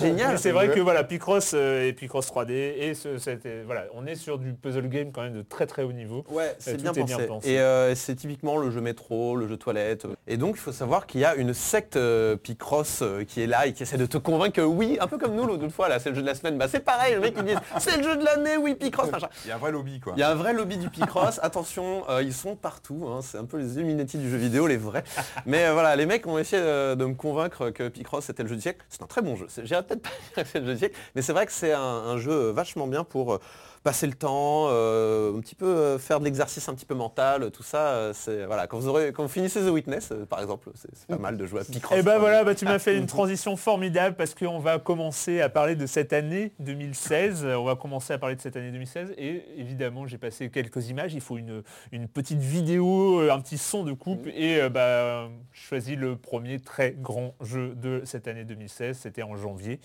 Génial. C'est vrai que voilà, Picross et Picross 3D et ce, cette- voilà, on est sur du puzzle game quand même de très très haut niveau. Ouais, c'est tout bien, bien pensé. Et euh, c'est typiquement le jeu métro, le jeu toilette. Et donc il faut savoir qu'il y a une secte euh, Picross euh, qui est là et qui essaie de te convaincre que oui, un peu comme nous l'autre fois là, c'est le jeu de la semaine. Bah c'est pareil, le mec il dit c'est le jeu de l'année, oui Picross, machin. Il y a un vrai lobby quoi. Il y a un vrai lobby du Picross, <laughs> attention, euh, ils sont partout, hein, c'est un peu les Illuminati du jeu vidéo, les vrais. Mais euh, voilà, les mecs ont essayé euh, de me convaincre que Picross c'était le jeu du siècle. C'est un très bon jeu, C'est- j'irais peut-être pas <laughs> dire que c'est le jeu du siècle, mais c'est vrai que c'est un, un jeu vachement bien pour euh, passer le temps, euh, un petit peu euh, faire de l'exercice un petit peu mental, tout ça. euh, c'est voilà, quand vous aurez, quand vous finissez The Witness, par exemple, c'est pas mal de jouer à Picross. Et ben quoi. voilà, bah, tu m'as fait une <laughs> transition formidable parce qu'on va commencer à parler de cette année 2016. On va commencer à parler de cette année 2016 et évidemment j'ai passé quelques images. Il faut une, une petite vidéo, un petit son de coupe et bah, je choisis le premier très grand jeu de cette année 2016. C'était en janvier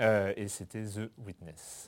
euh, et c'était The Witness.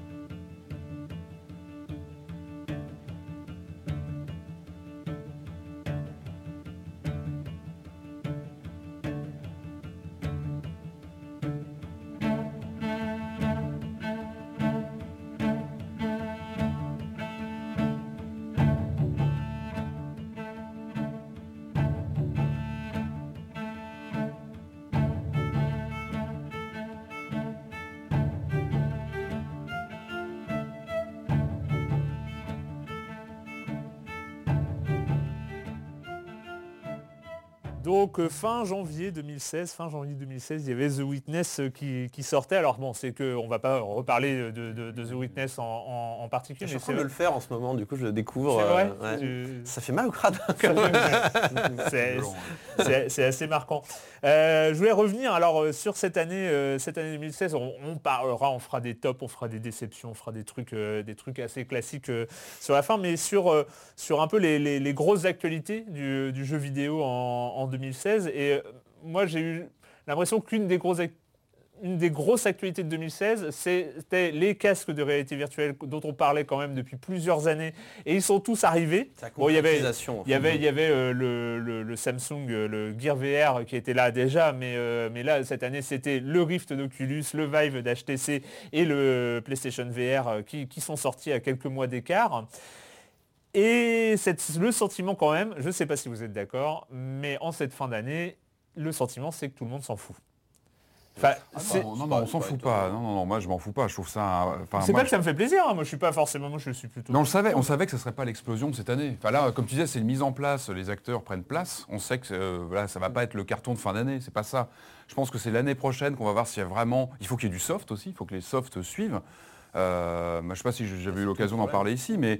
Donc fin janvier 2016, fin janvier 2016, il y avait The Witness euh, qui, qui sortait. Alors bon, c'est qu'on va pas reparler de, de- de The Witness en, en- en particulier, Je suis mais en train c'est de le faire en ce moment, du coup je le découvre. vrai. euh, ouais. Tu- Ça fait mal au crâne. <laughs> c'est assez marquant. Euh, je voulais revenir alors sur cette année, euh, cette année 2016. On, on parlera, on fera des tops, on fera des déceptions, on fera des trucs, des trucs assez classiques sur la fin, mais sur sur un peu les, les- les grosses actualités du, du jeu vidéo en, en 2016. Et euh, moi, j'ai eu l'impression qu'une des grosses une des grosses actualités de 2016, c'était les casques de réalité virtuelle dont on parlait quand même depuis plusieurs années, et ils sont tous arrivés. Bon, il y avait, il y avait, il y avait euh, le, le- le Samsung, euh, le Gear VR qui était là déjà, mais, euh, mais là, cette année, c'était le Rift d'Oculus, le Vive d'HTC et le PlayStation VR qui, qui sont sortis à quelques mois d'écart. Et cette- le sentiment quand même, je ne sais pas si vous êtes d'accord, mais en cette fin d'année, le sentiment, c'est que tout le monde s'en fout. Enfin, c'est Non, non, non, on s'en fout pas. Non, non, non, moi je m'en fous pas. Je trouve ça. enfin, c'est pas que ça me fait plaisir, hein. moi je suis pas forcément, moi je suis plutôt... Non, on le savait, on savait que ce serait pas l'explosion de cette année. Enfin là, comme tu disais, c'est une mise en place, les acteurs prennent place. On sait que euh, voilà, ça va pas être le carton de fin d'année, c'est pas ça. Je pense que c'est l'année prochaine qu'on va voir s'il y a vraiment. Il faut qu'il y ait du soft aussi, il faut que les softs suivent. Euh, je sais pas si j'avais eu l'occasion d'en parler ici, mais euh,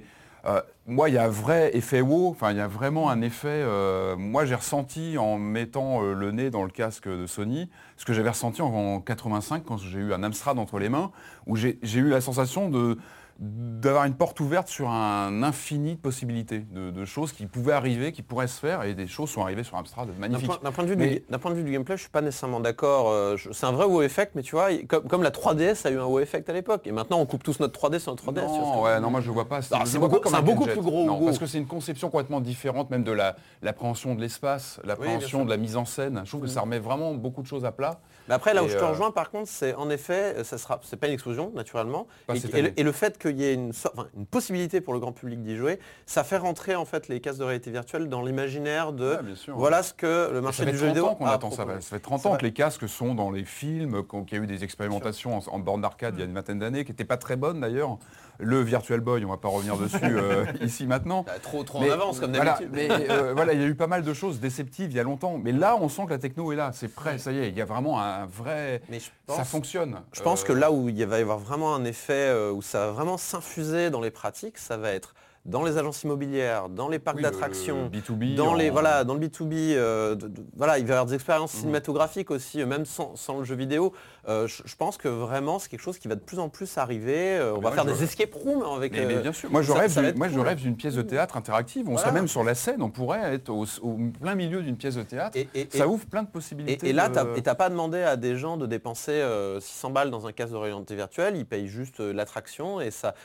moi, il y a un vrai effet wow. Enfin, il y a vraiment un effet. euh, moi, j'ai ressenti en mettant euh, le nez dans le casque de Sony ce que j'avais ressenti en, en 85 quand j'ai eu un Amstrad entre les mains, où j'ai eu la sensation de d'avoir une porte ouverte sur un infini de possibilités, de, de choses qui pouvaient arriver, qui pourraient se faire, et des choses sont arrivées sur Amstrad magnifiques. point, d'un point de vue Mais- du, d'un point de vue du gameplay, je suis pas nécessairement d'accord. euh, C'est un vrai wow effect, mais tu vois, comme, comme la 3DS a eu un wow effect à l'époque, et maintenant on coupe tous notre 3D sur notre 3DS. tu vois ce que Non, ouais, non, moi je vois pas. C'est beaucoup- pas comme c'est un beaucoup gadget. plus gros Non, parce que c'est une conception complètement différente, même de la- l'appréhension de l'espace, l'appréhension sûr. de la mise en scène. Je trouve que ça remet vraiment beaucoup de choses à plat. Mais après, là où je te euh, rejoins, par contre, c'est en effet, ça sera, c'est pas une explosion, naturellement. Et, le, et le fait qu'il qu'il y ait une, so- enfin, une possibilité pour le grand public d'y jouer, ça fait rentrer en fait les casques de réalité virtuelle dans l'imaginaire de Ouais, sûr. voilà ce que le marché du jeu 30 vidéo ans attend ça. fait 30 C'est ans que les casques sont dans les films, qu'on- qu'il y a eu des expérimentations en, en borne d'arcade il y a une vingtaine d'années, qui n'étaient pas très bonnes d'ailleurs. Le Virtual Boy, on va pas revenir dessus euh, <laughs> ici maintenant. Bah, trop trop Mais- en avance comme voilà, d'habitude. mais euh, <laughs> voilà, il y a eu pas mal de choses déceptives il y a longtemps. Mais là, on sent que la techno est là, c'est prêt, ça y est, il y a vraiment un vrai... Mais je pense, Ça fonctionne. je pense Euh, que là où il va y avoir vraiment un effet, euh, où ça va vraiment s'infuser dans les pratiques, ça va être dans les agences immobilières, dans les parcs oui, d'attractions, le B2B, dans les voilà dans le B2B euh, de- de- voilà il va y avoir des expériences Mhm. cinématographiques aussi euh, même sans, sans le jeu vidéo Euh, je, je pense que vraiment c'est quelque chose qui va de plus en plus arriver Euh, on mais va faire je- des escape rooms avec Mais, mais bien sûr, moi je ça- rêve, ça d'une- être moi je cool. rêve d'une pièce de théâtre interactive. On Voilà. serait même sur la scène, on pourrait être au, au plein milieu d'une pièce de théâtre. Et- et- ça et- ouvre plein de possibilités. et là, de- et t'as pas demandé à des gens de dépenser euh, 600 balles dans un casque de réalité virtuelle, ils payent juste euh, l'attraction et ça.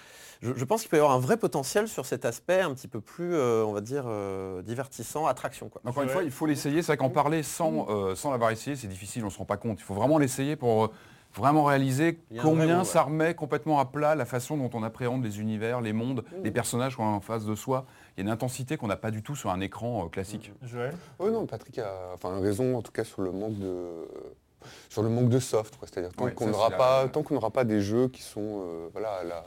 Je, je pense qu'il peut y avoir un vrai potentiel sur cet aspect un petit peu plus, euh, on va dire, euh, divertissant, attraction. Quoi. Encore une fois, il faut l'essayer. C'est vrai qu'en parler sans, euh, sans l'avoir essayé, c'est difficile, on ne se rend pas compte. Il faut vraiment l'essayer pour vraiment réaliser combien ça remet complètement à plat la façon dont on appréhende les univers, les mondes, les personnages qu'on a en face de soi. Il y a une intensité qu'on n'a pas du tout sur un écran euh, classique. Joël? Oui, non, Patrick a enfin, raison, en tout cas, sur le manque de, sur le manque de soft. C'est-à-dire tant Ouais, qu'on n'aura pas, la- tant qu'on n'aura pas des jeux qui sont euh, voilà, à la,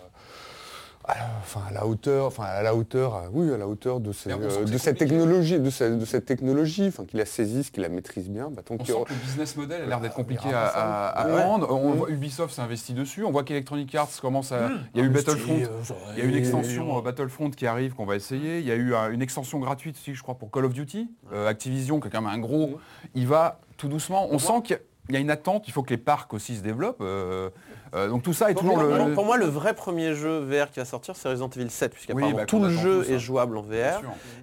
à la- enfin, à la hauteur, enfin à la hauteur, à- oui, à la hauteur de, ces- euh, de cette technologie, de, cette- de cette technologie, enfin qu'il la saisisse, qu'il la maîtrise bien, bah, tant On sent que le business model a l'air d'être compliqué à, à- à Ouais. prendre. On Mm. voit Ubisoft s'est investi dessus. On voit qu'Electronic Arts commence à. Mm. Il y a eu Battlefront. euh, Il y a une extension euh, Battlefront qui arrive qu'on va essayer. Il y a eu euh, une extension gratuite aussi, je crois, pour Call of Duty. Euh, Activision, qui est quand même un gros. Il va tout doucement. On sent qu'il y a- il y a une attente. Il faut que les parcs aussi se développent. Euh, euh, donc tout ça est Pour, toujours moi, le. pour- moi, le vrai premier jeu VR qui va sortir, c'est Resident Evil 7, puisqu'apparemment bah, tout le jeu est jouable en VR.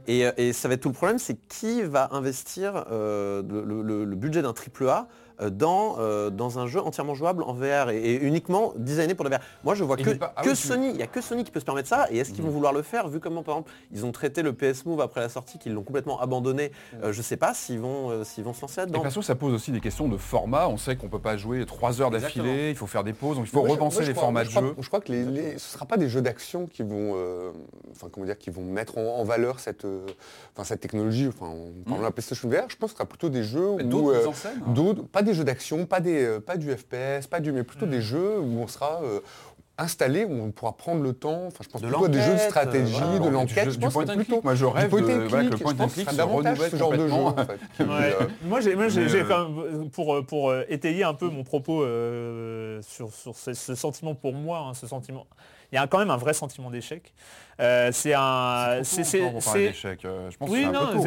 Et, euh, et ça va être tout le problème, c'est qui va investir euh, le, le- le budget d'un triple A dans, euh, dans un jeu entièrement jouable en VR et, et uniquement designé pour le VR. Moi je vois que, pas- ah que oui, tu- Sony, il n'y a que Sony qui peut se permettre ça, et est-ce qu'ils Mhm. vont vouloir le faire, vu comment par exemple ils ont traité le PS Move après la sortie, qu'ils l'ont complètement abandonné, euh, je sais pas s'ils vont euh, s'ils vont se lancer là-dedans. ça pose aussi des questions de format. On sait qu'on peut pas jouer trois heures d'affilée. Il faut faire des pauses. Donc il faut Moi, repenser moi, les crois- formats moi, de je crois- jeu. Je crois que les, les- ce ne sera pas des jeux d'action qui vont, euh, enfin comment dire, qui vont mettre en, en valeur cette, euh, enfin, cette technologie. Enfin, on parle de la PlayStation VR. Je pense que ce sera plutôt des jeux où, euh, hein. d'autres- pas des jeux d'action, pas des, euh, pas du FPS, pas du, mais plutôt des jeux où on sera euh, installé, où on pourra prendre le temps. Enfin, je pense De plutôt à des jeux de stratégie, euh, voilà. de Du l'enquête. du pense point and click. Moi, je du rêve point de- voilà, que le point je and click se renouvelle ce genre de jeu. en fait, Ouais. euh, Moi, j'ai, moi, j'ai- j'ai euh, quand même, pour, pour euh, étayer un peu mon propos euh, sur, sur ce, ce sentiment pour moi, hein, ce sentiment, il y a quand même un vrai sentiment d'échec. Euh, c'est un, C'est d'échec. Euh, Je pense que oui, peu tôt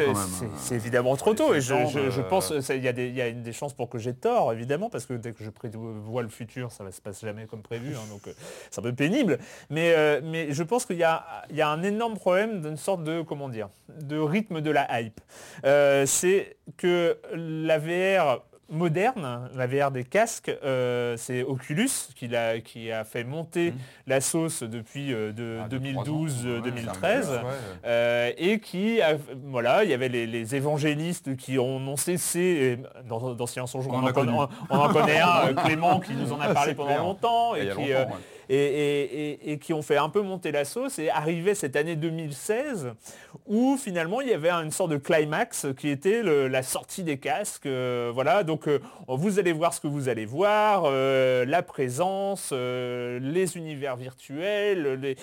c'est, évidemment trop tôt et je, Effectivement, je- je euh, pense qu'il y, a des- il y a des chances pour que j'ai tort, évidemment, parce que dès que je prévois le futur, ça ne se passe jamais comme prévu, hein, donc euh, c'est un peu pénible. Mais, euh, mais je pense qu'il y a, il y a un énorme problème d'une sorte de, comment dire, de rythme de la hype. Euh, c'est que la VR moderne, la VR des casques, euh, c'est Oculus qui, a fait monter Mhm. la sauce depuis euh, de Ah, deux, trois ans. 2012-2013. Ouais, ouais. Euh, et qui, a- voilà, il y avait les, les évangélistes qui ont non cessé, et dans, dans Silence on en connaît, connu. on en connaît un, euh, Clément, qui nous en a <laughs> parlé pendant clair. longtemps, Il et qui, longtemps, euh, ouais. Et, qui ont fait un peu monter la sauce, et arrivé cette année 2016, où finalement il y avait une sorte de climax qui était la sortie des casques. euh, voilà, donc euh, vous allez voir ce que vous allez voir, euh, la présence, les univers virtuels, les...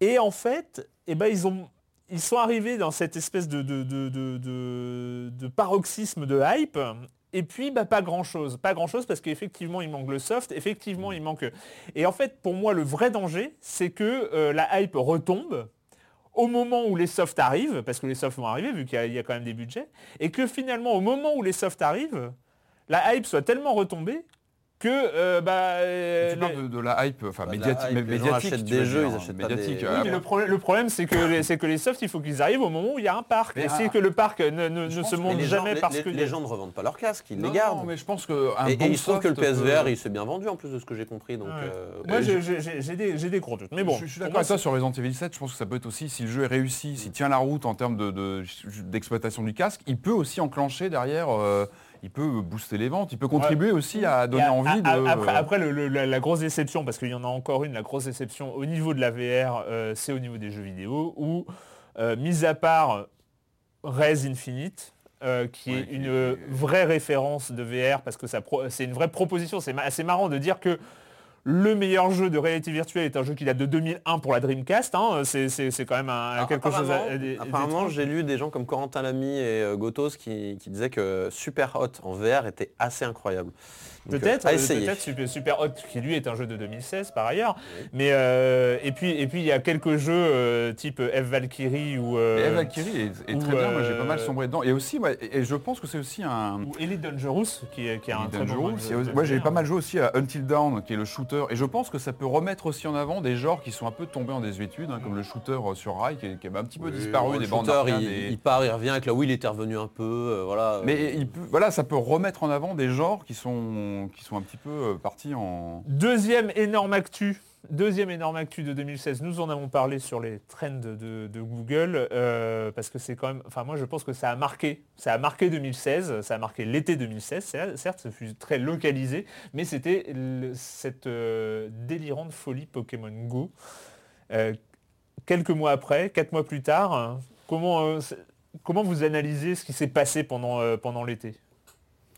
Et en fait, eh ben, ils, ont, ils sont arrivés dans cette espèce de- de paroxysme de hype. Et puis, bah, pas grand-chose. Pas grand-chose parce qu'effectivement, il manque le soft. Effectivement, il manque... Et en fait, pour moi, le vrai danger, c'est que euh, la hype retombe au moment où les softs arrivent, parce que les softs vont arriver, vu qu'il y y, a quand même des budgets, et que finalement, au moment où les softs arrivent, la hype soit tellement retombée que... euh, bah, euh, Tu parles les- de, de la hype, enfin Bah, hype, médiatique. achètent des jeux, dire, ils achètent médiatique. des- Oui, Ah, mais le, problème- le problème, c'est que, les, c'est que les softs, il faut qu'ils arrivent au moment où il y a un parc. Mais et c'est un- que le parc ne, se que monte gens, jamais parce les- que... les gens ne revendent pas leurs casques, ils Non, les gardent. non, mais je pense qu'un et, et bon il se trouve que le PSVR, peut- il s'est bien vendu en plus de ce que j'ai compris. Donc, Ouais. euh, Moi, j'ai- des, j'ai des gros doutes. Mais bon, je, suis d'accord avec toi sur Resident Evil 7. Je pense que ça peut être aussi, si le jeu est réussi, s'il tient la route en termes de- de- d'exploitation du casque, il peut aussi enclencher derrière. Euh, il peut booster les ventes, il peut contribuer aussi à donner envie de... Après, après, le- le- la, la grosse déception, parce qu'il y en a encore une, la grosse déception au niveau de la VR, euh, c'est au niveau des jeux vidéo, où, euh, mis à part Res Infinite, euh, qui Ouais, est une euh, vraie référence de VR, parce que c'est une vraie proposition, c'est ma- assez marrant de dire que le meilleur jeu de réalité virtuelle est un jeu qui date de 2001 pour la Dreamcast, hein, c'est quand même un- Alors, quelque chose... à- apparemment- à- des- Apparemment, d'étrange. j'ai lu des gens comme Corentin Lamy et euh, Gotos qui, qui disaient que Super Hot en VR était assez incroyable. Peut-être, euh, euh, peut-être Super, Hot, qui lui est un jeu de 2016 par ailleurs. Mais euh, et puis et puis il y a quelques jeux euh, type F Valkyrie ou euh, Et Eve Valkyrie est, est ou, très bien, moi j'ai pas mal sombré dedans. Et aussi, ouais, et je pense que c'est aussi un... ou Elite Dangerous qui est, qui est un très bon jeu Moi j'ai pas mal joué aussi à Until Dawn, qui est le shooter. Et je pense que ça peut remettre aussi en avant des genres qui sont un peu tombés en désuétude, hein, comme le shooter sur rail, qui, est- qui a un petit peu Oui, disparu des bandes il, et- il part, il revient avec la Wii, il était revenu un peu, euh, voilà. Mais il peut, voilà, ça peut remettre en avant des genres qui sont, qui sont un petit peu euh, partis en... Deuxième énorme actu. Deuxième énorme actu de 2016, nous en avons parlé sur les trends de, Google, euh, parce que c'est quand même, enfin moi je pense que ça a marqué, ça a marqué 2016, ça a marqué l'été 2016, certes, ce fut très localisé, mais c'était cette euh, délirante folie Pokémon Go. Quelques mois après, quatre mois plus tard, hein, comment, comment vous analysez ce qui s'est passé pendant, pendant l'été?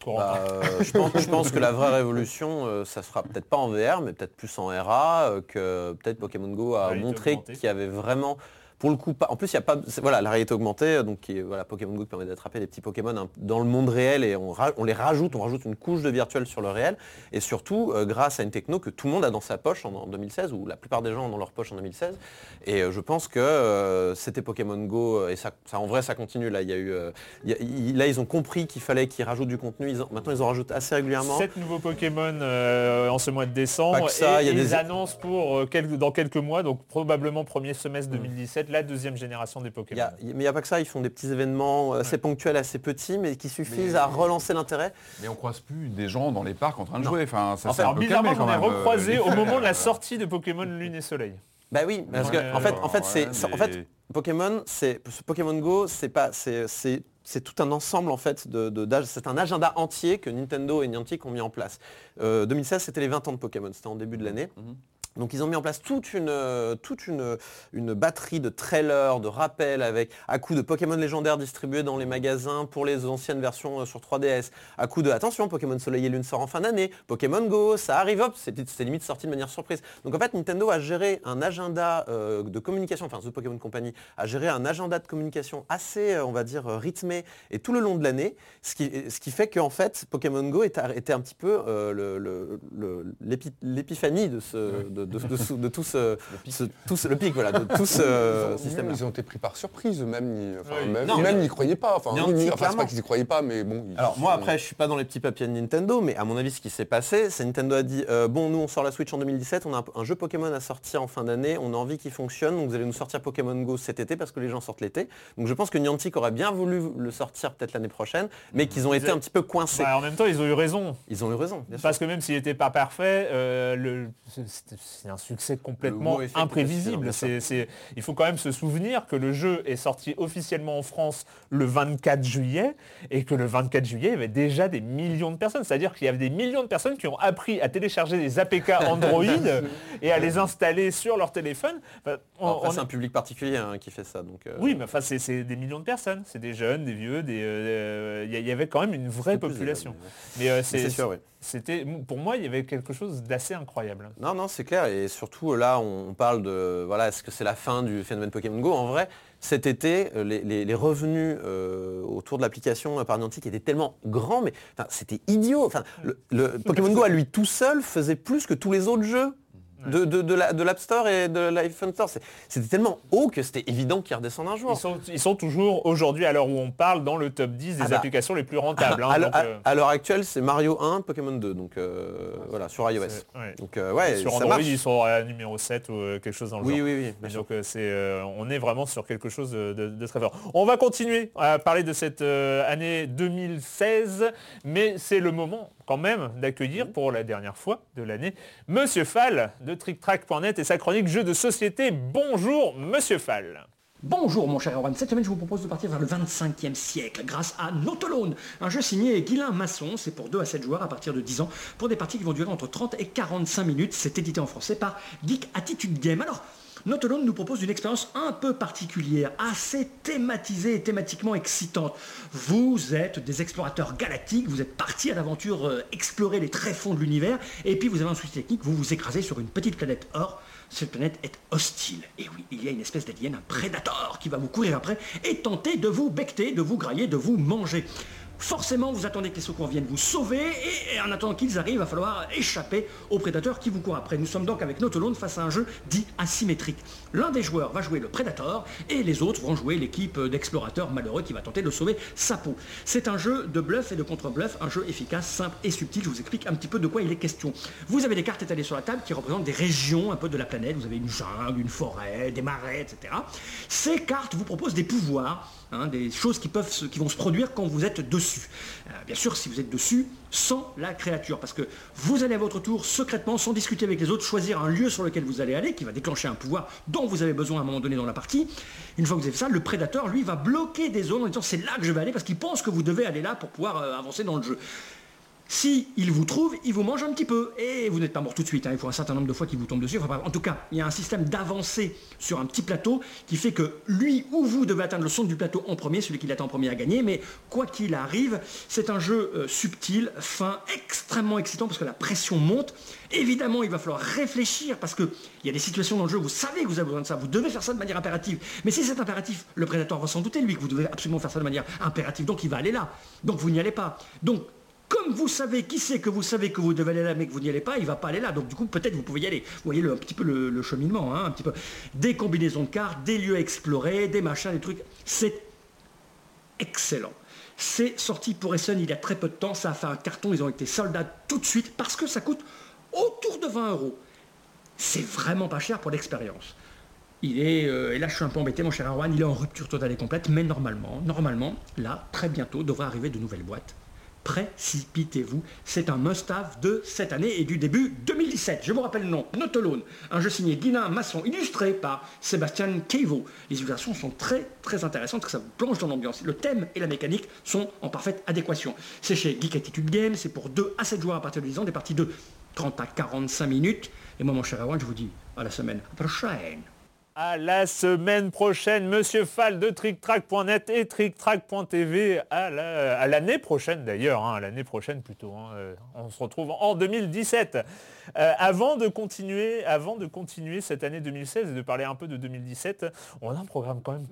Bah, euh, je, pense, je pense que la vraie révolution, euh, ça sera peut-être pas en VR, mais peut-être plus en RA, euh, que peut-être Pokémon Go a montré qu'il y avait vraiment, pour le coup, pas. En plus, il y a pas, voilà, la réalité augmentée, euh, donc qui est- voilà, Pokémon Go permet d'attraper des petits Pokémon hein, dans le monde réel et on, les rajoute, on rajoute une couche de virtuel sur le réel, et surtout euh, grâce à une techno que tout le monde a dans sa poche en, en 2016 ou la plupart des gens ont dans leur poche en 2016. Et euh, je pense que euh, c'était Pokémon Go et ça, ça, en vrai ça continue là. Il y a eu, y a- là ils ont compris qu'il fallait qu'ils rajoutent du contenu. Ils en- maintenant ils en rajoutent assez régulièrement. 7 nouveaux Pokémon en ce mois de décembre ça, et il y a des- annoncent pour quelques- dans quelques mois, donc probablement premier semestre 2017, la deuxième génération des Pokémon. y a- mais il n'y a pas que ça, ils font des petits événements assez ponctuels, assez petits, mais qui suffisent Mais- à relancer l'intérêt. Mais on croise plus des gens dans les parcs en train de Non. jouer. Enfin, ça Enfin, un bizarrement, ai même, euh, recroisé au moment de la euh, <laughs> sortie de Pokémon Lune et Soleil. Bah oui, parce que Ouais, en fait, ouais, en fait, c'est, ouais, c'est- en mais- fait, Pokémon, c'est ce Pokémon Go, c'est pas, c'est, tout un ensemble en fait de, c'est un agenda entier que Nintendo et Niantic ont mis en place. Euh, 2016, c'était les 20 ans de Pokémon, c'était en début de l'année. Mhm. Donc ils ont mis en place toute une, euh, toute une, une batterie de trailers, de rappels avec à coup de Pokémon légendaires distribués dans les magasins pour les anciennes versions euh, sur 3DS, à coup de attention Pokémon Soleil et Lune sort en fin d'année, Pokémon Go ça arrive hop, c'était limite sorti de manière surprise. Donc en fait Nintendo a géré un agenda euh, de communication, enfin The Pokémon Company a géré un agenda de communication assez on va dire rythmé et tout le long de l'année, ce qui, ce qui fait qu'en fait Pokémon Go était, était un petit peu euh, le- le- le- l'épi- l'épiphanie de, ce, de, de- de ce- de tout ce, ce- tout ce- le pic voilà, de <laughs> tout ce Ils ont- système. ils ont été pris par surprise, même, enfin, Oui. même, Non, même mais- n'y croyaient pas. Enfin, oui, enfin, c'est pas qu'ils y croyaient pas, mais bon. ils- Alors moi après je suis pas dans les petits papiers de Nintendo mais à mon avis ce qui s'est passé c'est Nintendo a dit euh, bon nous on sort la Switch en 2017 on a un, un jeu Pokémon à sortir en fin d'année on a envie qu'il fonctionne donc vous allez nous sortir Pokémon Go cet été parce que les gens sortent l'été donc je pense que Niantic aurait bien voulu le sortir peut-être l'année prochaine mais qu'ils ont été un petit peu coincés Bah, en même temps, ils ont eu raison. ils ont eu raison bien sûr. Parce que même s'il n'était pas parfait, euh, le- c'est un succès complètement imprévisible. C'est- c'est- il faut quand même se souvenir que le jeu est sorti officiellement en France le 24 juillet et que le 24 juillet, il y avait déjà des millions de personnes. C'est-à-dire qu'il y avait des millions de personnes qui ont appris à télécharger des APK <laughs> Android et à les installer sur leur téléphone. Enfin, on- Après on- c'est un public particulier hein, qui fait ça donc euh, oui, mais enfin, c'est c'est des millions de personnes. C'est des jeunes, des vieux, des. euh, Il y, avait quand même une vraie population. Mais euh, mais c'est sûr oui. C'était pour moi, il y avait quelque chose d'assez incroyable. Non, non, c'est clair. Et surtout, là, on parle de, voilà, est-ce que c'est la fin du phénomène Pokémon Go? En vrai, cet été, euh, les, les- les revenus euh, autour de l'application par Niantic étaient tellement grands, mais c'était idiot. Enfin, le, le Pokémon Go à lui tout seul faisait plus que tous les autres jeux. De, de, de la- de l'App Store et de l'iPhone Store. C'est- C'était tellement haut que c'était évident qu'il redescende un jour. Ils sont, ils sont toujours aujourd'hui, à l'heure où on parle, dans le top 10 des Ah bah. applications les plus rentables. hein, à l'heure- donc, à- euh, à l'heure actuelle, c'est Mario 1, Pokémon 2, donc euh, voilà, sur iOS. c'est- ouais. Donc euh, ouais, Sur Android, marche. ils sont à numéro 7 ou quelque chose dans le Oui, genre. oui, oui. donc c'est, on est vraiment sur quelque chose de, très fort. On va continuer à parler de cette année 2016, mais c'est le moment quand même d'accueillir pour la dernière fois de l'année Monsieur Fall de TrickTrack.net et sa chronique jeux de société. Bonjour Monsieur Fall. Bonjour mon cher Erwan, cette semaine je vous propose de partir vers le 25e siècle grâce à Notolone, un jeu signé Guilain Masson, c'est pour 2 à 7 joueurs à partir de 10 ans, pour des parties qui vont durer entre 30 et 45 minutes, c'est édité en français par Geek Attitude Game. Alors, Notolone nous propose une expérience un peu particulière, assez thématisée et thématiquement excitante. Vous êtes des explorateurs galactiques, vous êtes partis à l'aventure euh, explorer les tréfonds de l'univers, et puis vous avez un souci technique, vous vous écrasez sur une petite planète. Or, cette planète est hostile. Et oui, il y a une espèce d'alien, un prédateur, qui va vous courir après et tenter de vous becter, de vous grailler, de vous manger. Forcément, vous attendez que les secours viennent vous sauver, et en attendant qu'ils arrivent, il va falloir échapper aux prédateurs qui vous courent après. Nous sommes donc avec Notolone face à un jeu dit asymétrique. L'un des joueurs va jouer le prédateur, et les autres vont jouer l'équipe d'explorateurs malheureux qui va tenter de sauver sa peau. C'est un jeu de bluff et de contre-bluff, un jeu efficace, simple et subtil. Je vous explique un petit peu de quoi il est question. Vous avez des cartes étalées sur la table qui représentent des régions un peu de la planète. Vous avez une jungle, une forêt, des marais, etc. Ces cartes vous proposent des pouvoirs Hein, des choses qui, peuvent vont se produire quand vous êtes dessus. Euh, bien sûr, si vous êtes dessus, sans la créature, parce que vous allez à votre tour, secrètement, sans discuter avec les autres, choisir un lieu sur lequel vous allez aller, qui va déclencher un pouvoir dont vous avez besoin à un moment donné dans la partie. Une fois que vous avez fait ça, le prédateur, lui, va bloquer des zones en disant c'est là que je vais aller, parce qu'il pense que vous devez aller là pour pouvoir euh, avancer dans le jeu. Si il vous trouve, il vous mange un petit peu. Et vous n'êtes pas mort tout de suite. Hein. Il faut un certain nombre de fois qu'il vous tombe dessus. en tout cas, il y a un système d'avancée sur un petit plateau qui fait que lui ou vous devez atteindre le centre du plateau en premier. Celui qui l'attend en premier a gagné. Mais quoi qu'il arrive, c'est un jeu euh, subtil, fin, extrêmement excitant parce que la pression monte. Évidemment, il va falloir réfléchir parce qu'il y a des situations dans le jeu où vous savez que vous avez besoin de ça. Vous devez faire ça de manière impérative. Mais si c'est impératif, le prédateur va s'en douter, lui, que vous devez absolument faire ça de manière impérative. Donc il va aller là. Donc vous n'y allez pas. Comme vous savez qui c'est que vous savez que vous devez aller là mais que vous n'y allez pas, il va pas aller là. Donc du coup peut-être vous pouvez y aller. Vous voyez un petit peu le, cheminement, hein, un petit peu. Des combinaisons de cartes, des lieux à explorer, des machins, des trucs. C'est excellent. C'est sorti pour Essen il y a très peu de temps, ça a fait un carton, ils ont été soldats tout de suite parce que ça coûte autour de 20 euros. C'est vraiment pas cher pour l'expérience. Il est, euh, et là je suis un peu embêté mon cher Arwan, il est en rupture totale et complète, mais normalement, normalement, là, très bientôt, devrait arriver de nouvelles boîtes précipitez-vous. C'est un must-have de cette année et du début 2017. Je vous rappelle le nom, Notolone, un jeu signé Guinan Masson, illustré par Sébastien Kevo. Les illustrations sont très très intéressantes, ça vous plonge dans l'ambiance. Le thème et la mécanique sont en parfaite adéquation. C'est chez Geek Attitude Games, c'est pour 2 à 7 joueurs à partir de 10 ans, des parties de 30 à 45 minutes. Et moi mon cher Erwan, je vous dis à la semaine prochaine. À la semaine prochaine, Monsieur Fall de TrickTrack.net et TrickTrack.tv à l'année prochaine d'ailleurs, hein, à l'année prochaine plutôt. Hein, euh, on se retrouve en 2017. Euh, avant de continuer, avant de continuer cette année 2016 et de parler un peu de 2017, on a un programme quand même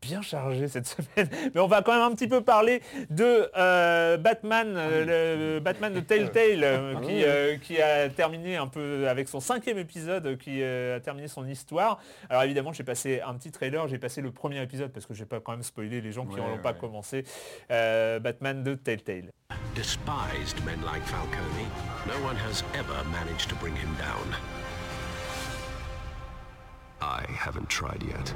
bien chargé cette <laughs> semaine, mais on va quand même un petit peu parler de euh, Batman, euh, le Batman de Telltale, euh, qui, qui, a terminé un peu avec son cinquième épisode, qui a terminé son histoire. Alors évidemment, j'ai passé un petit trailer, j'ai passé le premier épisode parce que j'ai pas quand même spoilé les gens qui n'ont pas commencé. Batman de Telltale. Despised men like Falcone, no one has ever managed to bring him down. I haven't tried yet.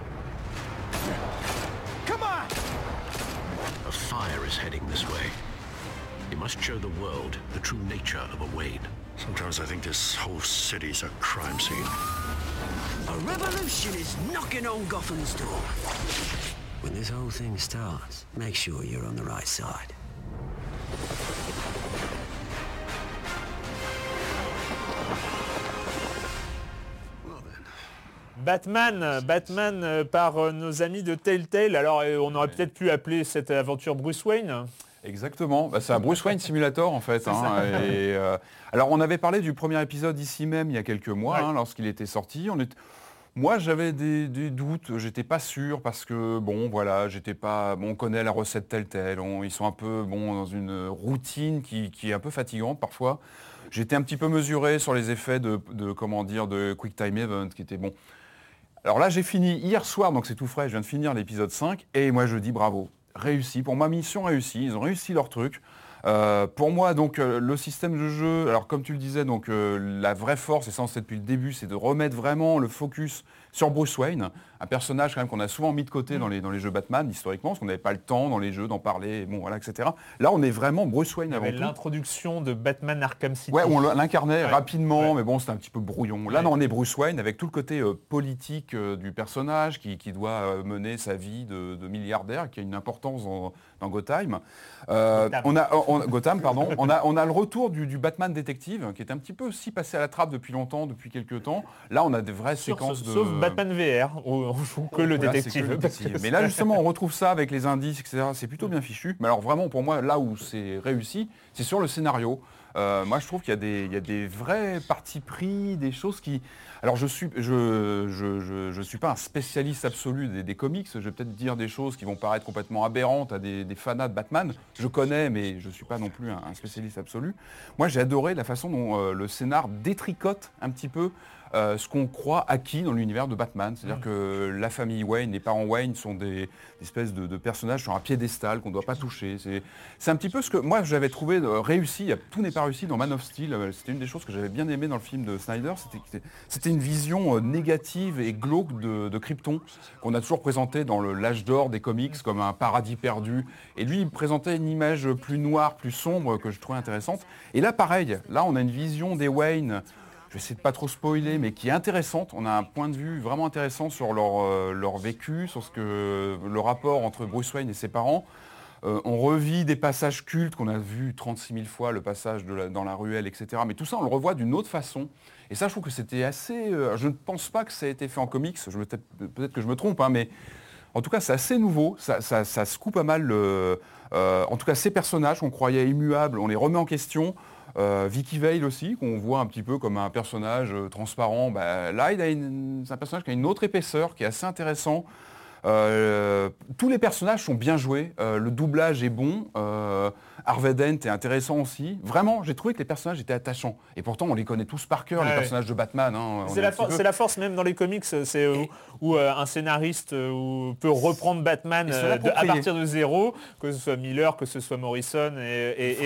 Come fire is heading this way. You must show the world the true nature of a Wayne. Sometimes I think this whole city's a crime scene. A revolution is knocking on Gotham's door. When this whole thing starts, make sure you're on the right side. Batman, Batman euh, par euh, nos amis de Telltale. Alors euh, on aurait peut-être pu appeler cette aventure Bruce Wayne. Exactement, bah, c'est un Bruce Wayne Simulator en fait. <laughs> Hein, alors on avait parlé du premier épisode ici même il y a quelques mois, hein, lorsqu'il était sorti. Moi j'avais des, doutes, j'étais pas sûr parce que bon voilà, j'étais pas. on connaît la recette Telltale, ils sont un peu bon dans une routine qui, est un peu fatigante parfois. J'étais un petit peu mesuré sur les effets de, de comment dire de Quick Time Event qui était bon. Alors là, j'ai fini hier soir, donc c'est tout frais, je viens de finir l'épisode 5, et moi je dis bravo, réussi. Pour ma mission réussie, ils ont réussi leur truc. Euh, pour moi, donc euh, le système de jeu, alors comme tu le disais, donc euh, la vraie force, et ça on depuis le début, c'est de remettre vraiment le focus sur Bruce Wayne. Un personnage quand même qu'on a souvent mis de côté dans, les, dans les jeux Batman, historiquement, parce qu'on n'avait pas le temps dans les jeux d'en parler, bon, voilà, etc. Là, on est vraiment Bruce Wayne avant tout. l'introduction de Batman Arkham City. Ouais, on l'incarnait Ouais. rapidement, Ouais. mais bon, c'était un petit peu brouillon. Là, Ouais. non, on est Bruce Wayne avec tout le côté euh, politique euh, du personnage qui, qui doit euh, mener sa vie de, de milliardaire, qui a une importance dans, dans Gotham. Gotham. On a, on- Gotham, pardon. on, a, on a le retour du, du Batman détective, qui est un petit peu aussi passé à la trappe depuis longtemps, depuis quelques temps. Là, on a des vraies Sur- séquences de... Sauf Batman VR, où on joue que le détective. que le détective. Mais là, justement, on retrouve ça avec les indices, etc. C'est plutôt bien fichu. Mais alors, vraiment, pour moi, là où c'est réussi, c'est sur le scénario. Euh, moi, je trouve qu'il y, a des- il y a des vrais partis pris, des choses qui... Alors, je suis, je, je, je- je suis pas un spécialiste absolu des, des comics. Je vais peut-être dire des choses qui vont paraître complètement aberrantes à des, des fanats de Batman. Je connais, mais je ne suis pas non plus un, un spécialiste absolu. Moi, j'ai adoré la façon dont euh, le scénar détricote un petit peu euh, ce qu'on croit acquis dans l'univers de Batman. C'est-à-dire que la famille Wayne, les parents Wayne sont des, des espèces de, de personnages sur un piédestal qu'on ne doit pas toucher. C'est un petit peu ce que moi j'avais trouvé euh, réussi. Tout n'est pas réussi dans Man of Steel. Euh, C'était une des choses que j'avais bien aimé dans le film de Snyder. C'était une vision négative et glauque de, de Krypton qu'on a toujours présenté dans l'âge d'or des comics comme un paradis perdu. Et lui, il présentait une image plus noire, plus sombre que je trouvais intéressante. Et là, pareil. Là, on a une vision des Wayne je vais essayer de pas trop spoiler, mais qui est intéressante. On a un point de vue vraiment intéressant sur leur, euh, leur vécu, sur ce que le rapport entre Bruce Wayne et ses parents. Euh, on revit des passages cultes qu'on a vus 36 000 fois, le passage dans la ruelle, etc. Mais tout ça, on le revoit d'une autre façon. Et ça, je trouve que c'était assez... euh, je ne pense pas que ça a été fait en comics. Peut-être que je me trompe, hein, mais en tout cas, c'est assez nouveau. Ça, ça, se coupe pas mal. en tout cas, ces personnages qu'on croyait immuables, on les remet en question. Euh, Vicky Vale aussi, qu'on voit un petit peu comme un personnage euh, transparent. Bah, là, c'est un personnage qui a une autre épaisseur, qui est assez intéressant. Euh, tous les personnages sont bien joués. Euh, le doublage est bon. Euh, Harvey Dent est intéressant aussi. Vraiment, j'ai trouvé que les personnages étaient attachants. Et pourtant, on les connaît tous par cœur, les Ouais. personnages de Batman. hein. C'est est la, for- force même dans les comics, c'est où, où, un scénariste où peut reprendre Batman de- à partir de zéro, que ce soit Miller, que ce soit Morrison, et,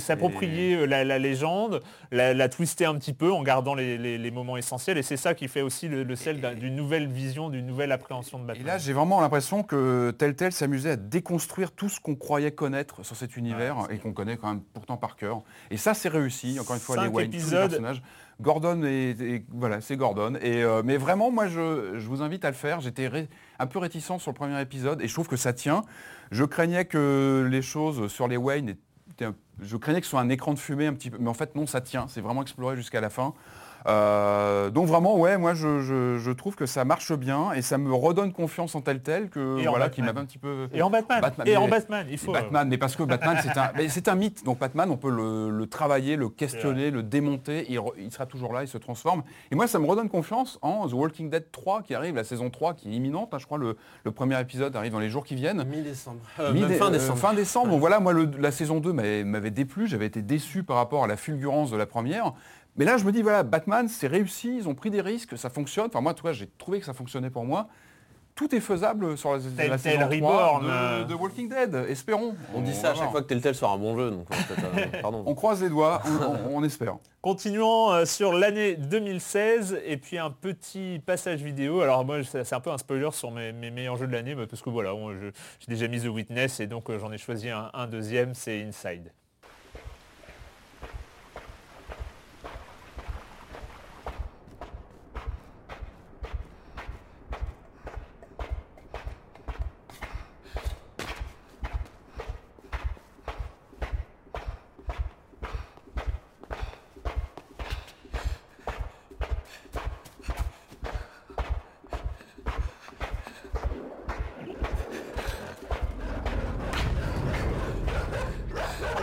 s'approprier la, la légende, la, la twister un petit peu en gardant les, les- les moments essentiels. Et c'est ça qui fait aussi le, le sel d'un- d'une nouvelle vision, d'une nouvelle appréhension de Batman. Là, j'ai vraiment l'impression que Telltale s'amusait à déconstruire tout ce qu'on croyait connaître sur cet univers et qu'on connaît quand même pourtant par cœur. Et ça, c'est réussi. Encore une fois, les Wayne, tous les personnages. Gordon et, et- voilà, c'est Gordon. Et euh, mais vraiment, moi, je, je vous invite à le faire. J'étais un peu réticent sur le premier épisode et je trouve que ça tient. Je craignais que les choses sur les Wayne étaient un- je craignais que ce soit un écran de fumée un petit peu, mais en fait non, ça tient. C'est vraiment exploré jusqu'à la fin. Euh, donc vraiment, ouais, moi je, je- je trouve que ça marche bien et ça me redonne confiance en tel tel que Et en voilà qui Batman. m'avait un petit peu. Et en Batman, Batman, et mais- en Batman, il faut... euh, Batman, mais parce que Batman c'est un, mais c'est un mythe. Donc Batman, on peut le, le travailler, le questionner, le démonter. Il, sera toujours là, il se transforme. Et moi, ça me redonne confiance en The Walking Dead 3 qui arrive, la saison 3 qui est imminente. hein, je crois le, le premier épisode arrive dans les jours qui viennent. Mi-décembre. Euh, Mi- fin euh, décembre. fin décembre. Donc voilà, moi, le- la saison 2 m'avait m'avait déplu. J'avais été déçu par rapport à la fulgurance de la première. Mais là, je me dis, voilà, Batman, c'est réussi. Ils ont pris des risques, ça fonctionne. Enfin, moi, en tout cas, j'ai trouvé que ça fonctionnait pour moi. Tout est faisable sur la, la Telltale saison 3 Reborn, de, euh. de Walking Dead. Espérons. On dit ça à chaque voir. fois que Telltale sort un bon jeu, donc peut-être, euh, <laughs> pardon. On croise les doigts, on, on- on espère. Continuons euh, sur l'année 2016 et puis un petit passage vidéo. Alors moi c'est un peu un spoiler sur mes, mes meilleurs jeux de l'année parce que voilà, j'ai déjà mis The Witness et donc euh, j'en ai choisi un, un deuxième, c'est Inside.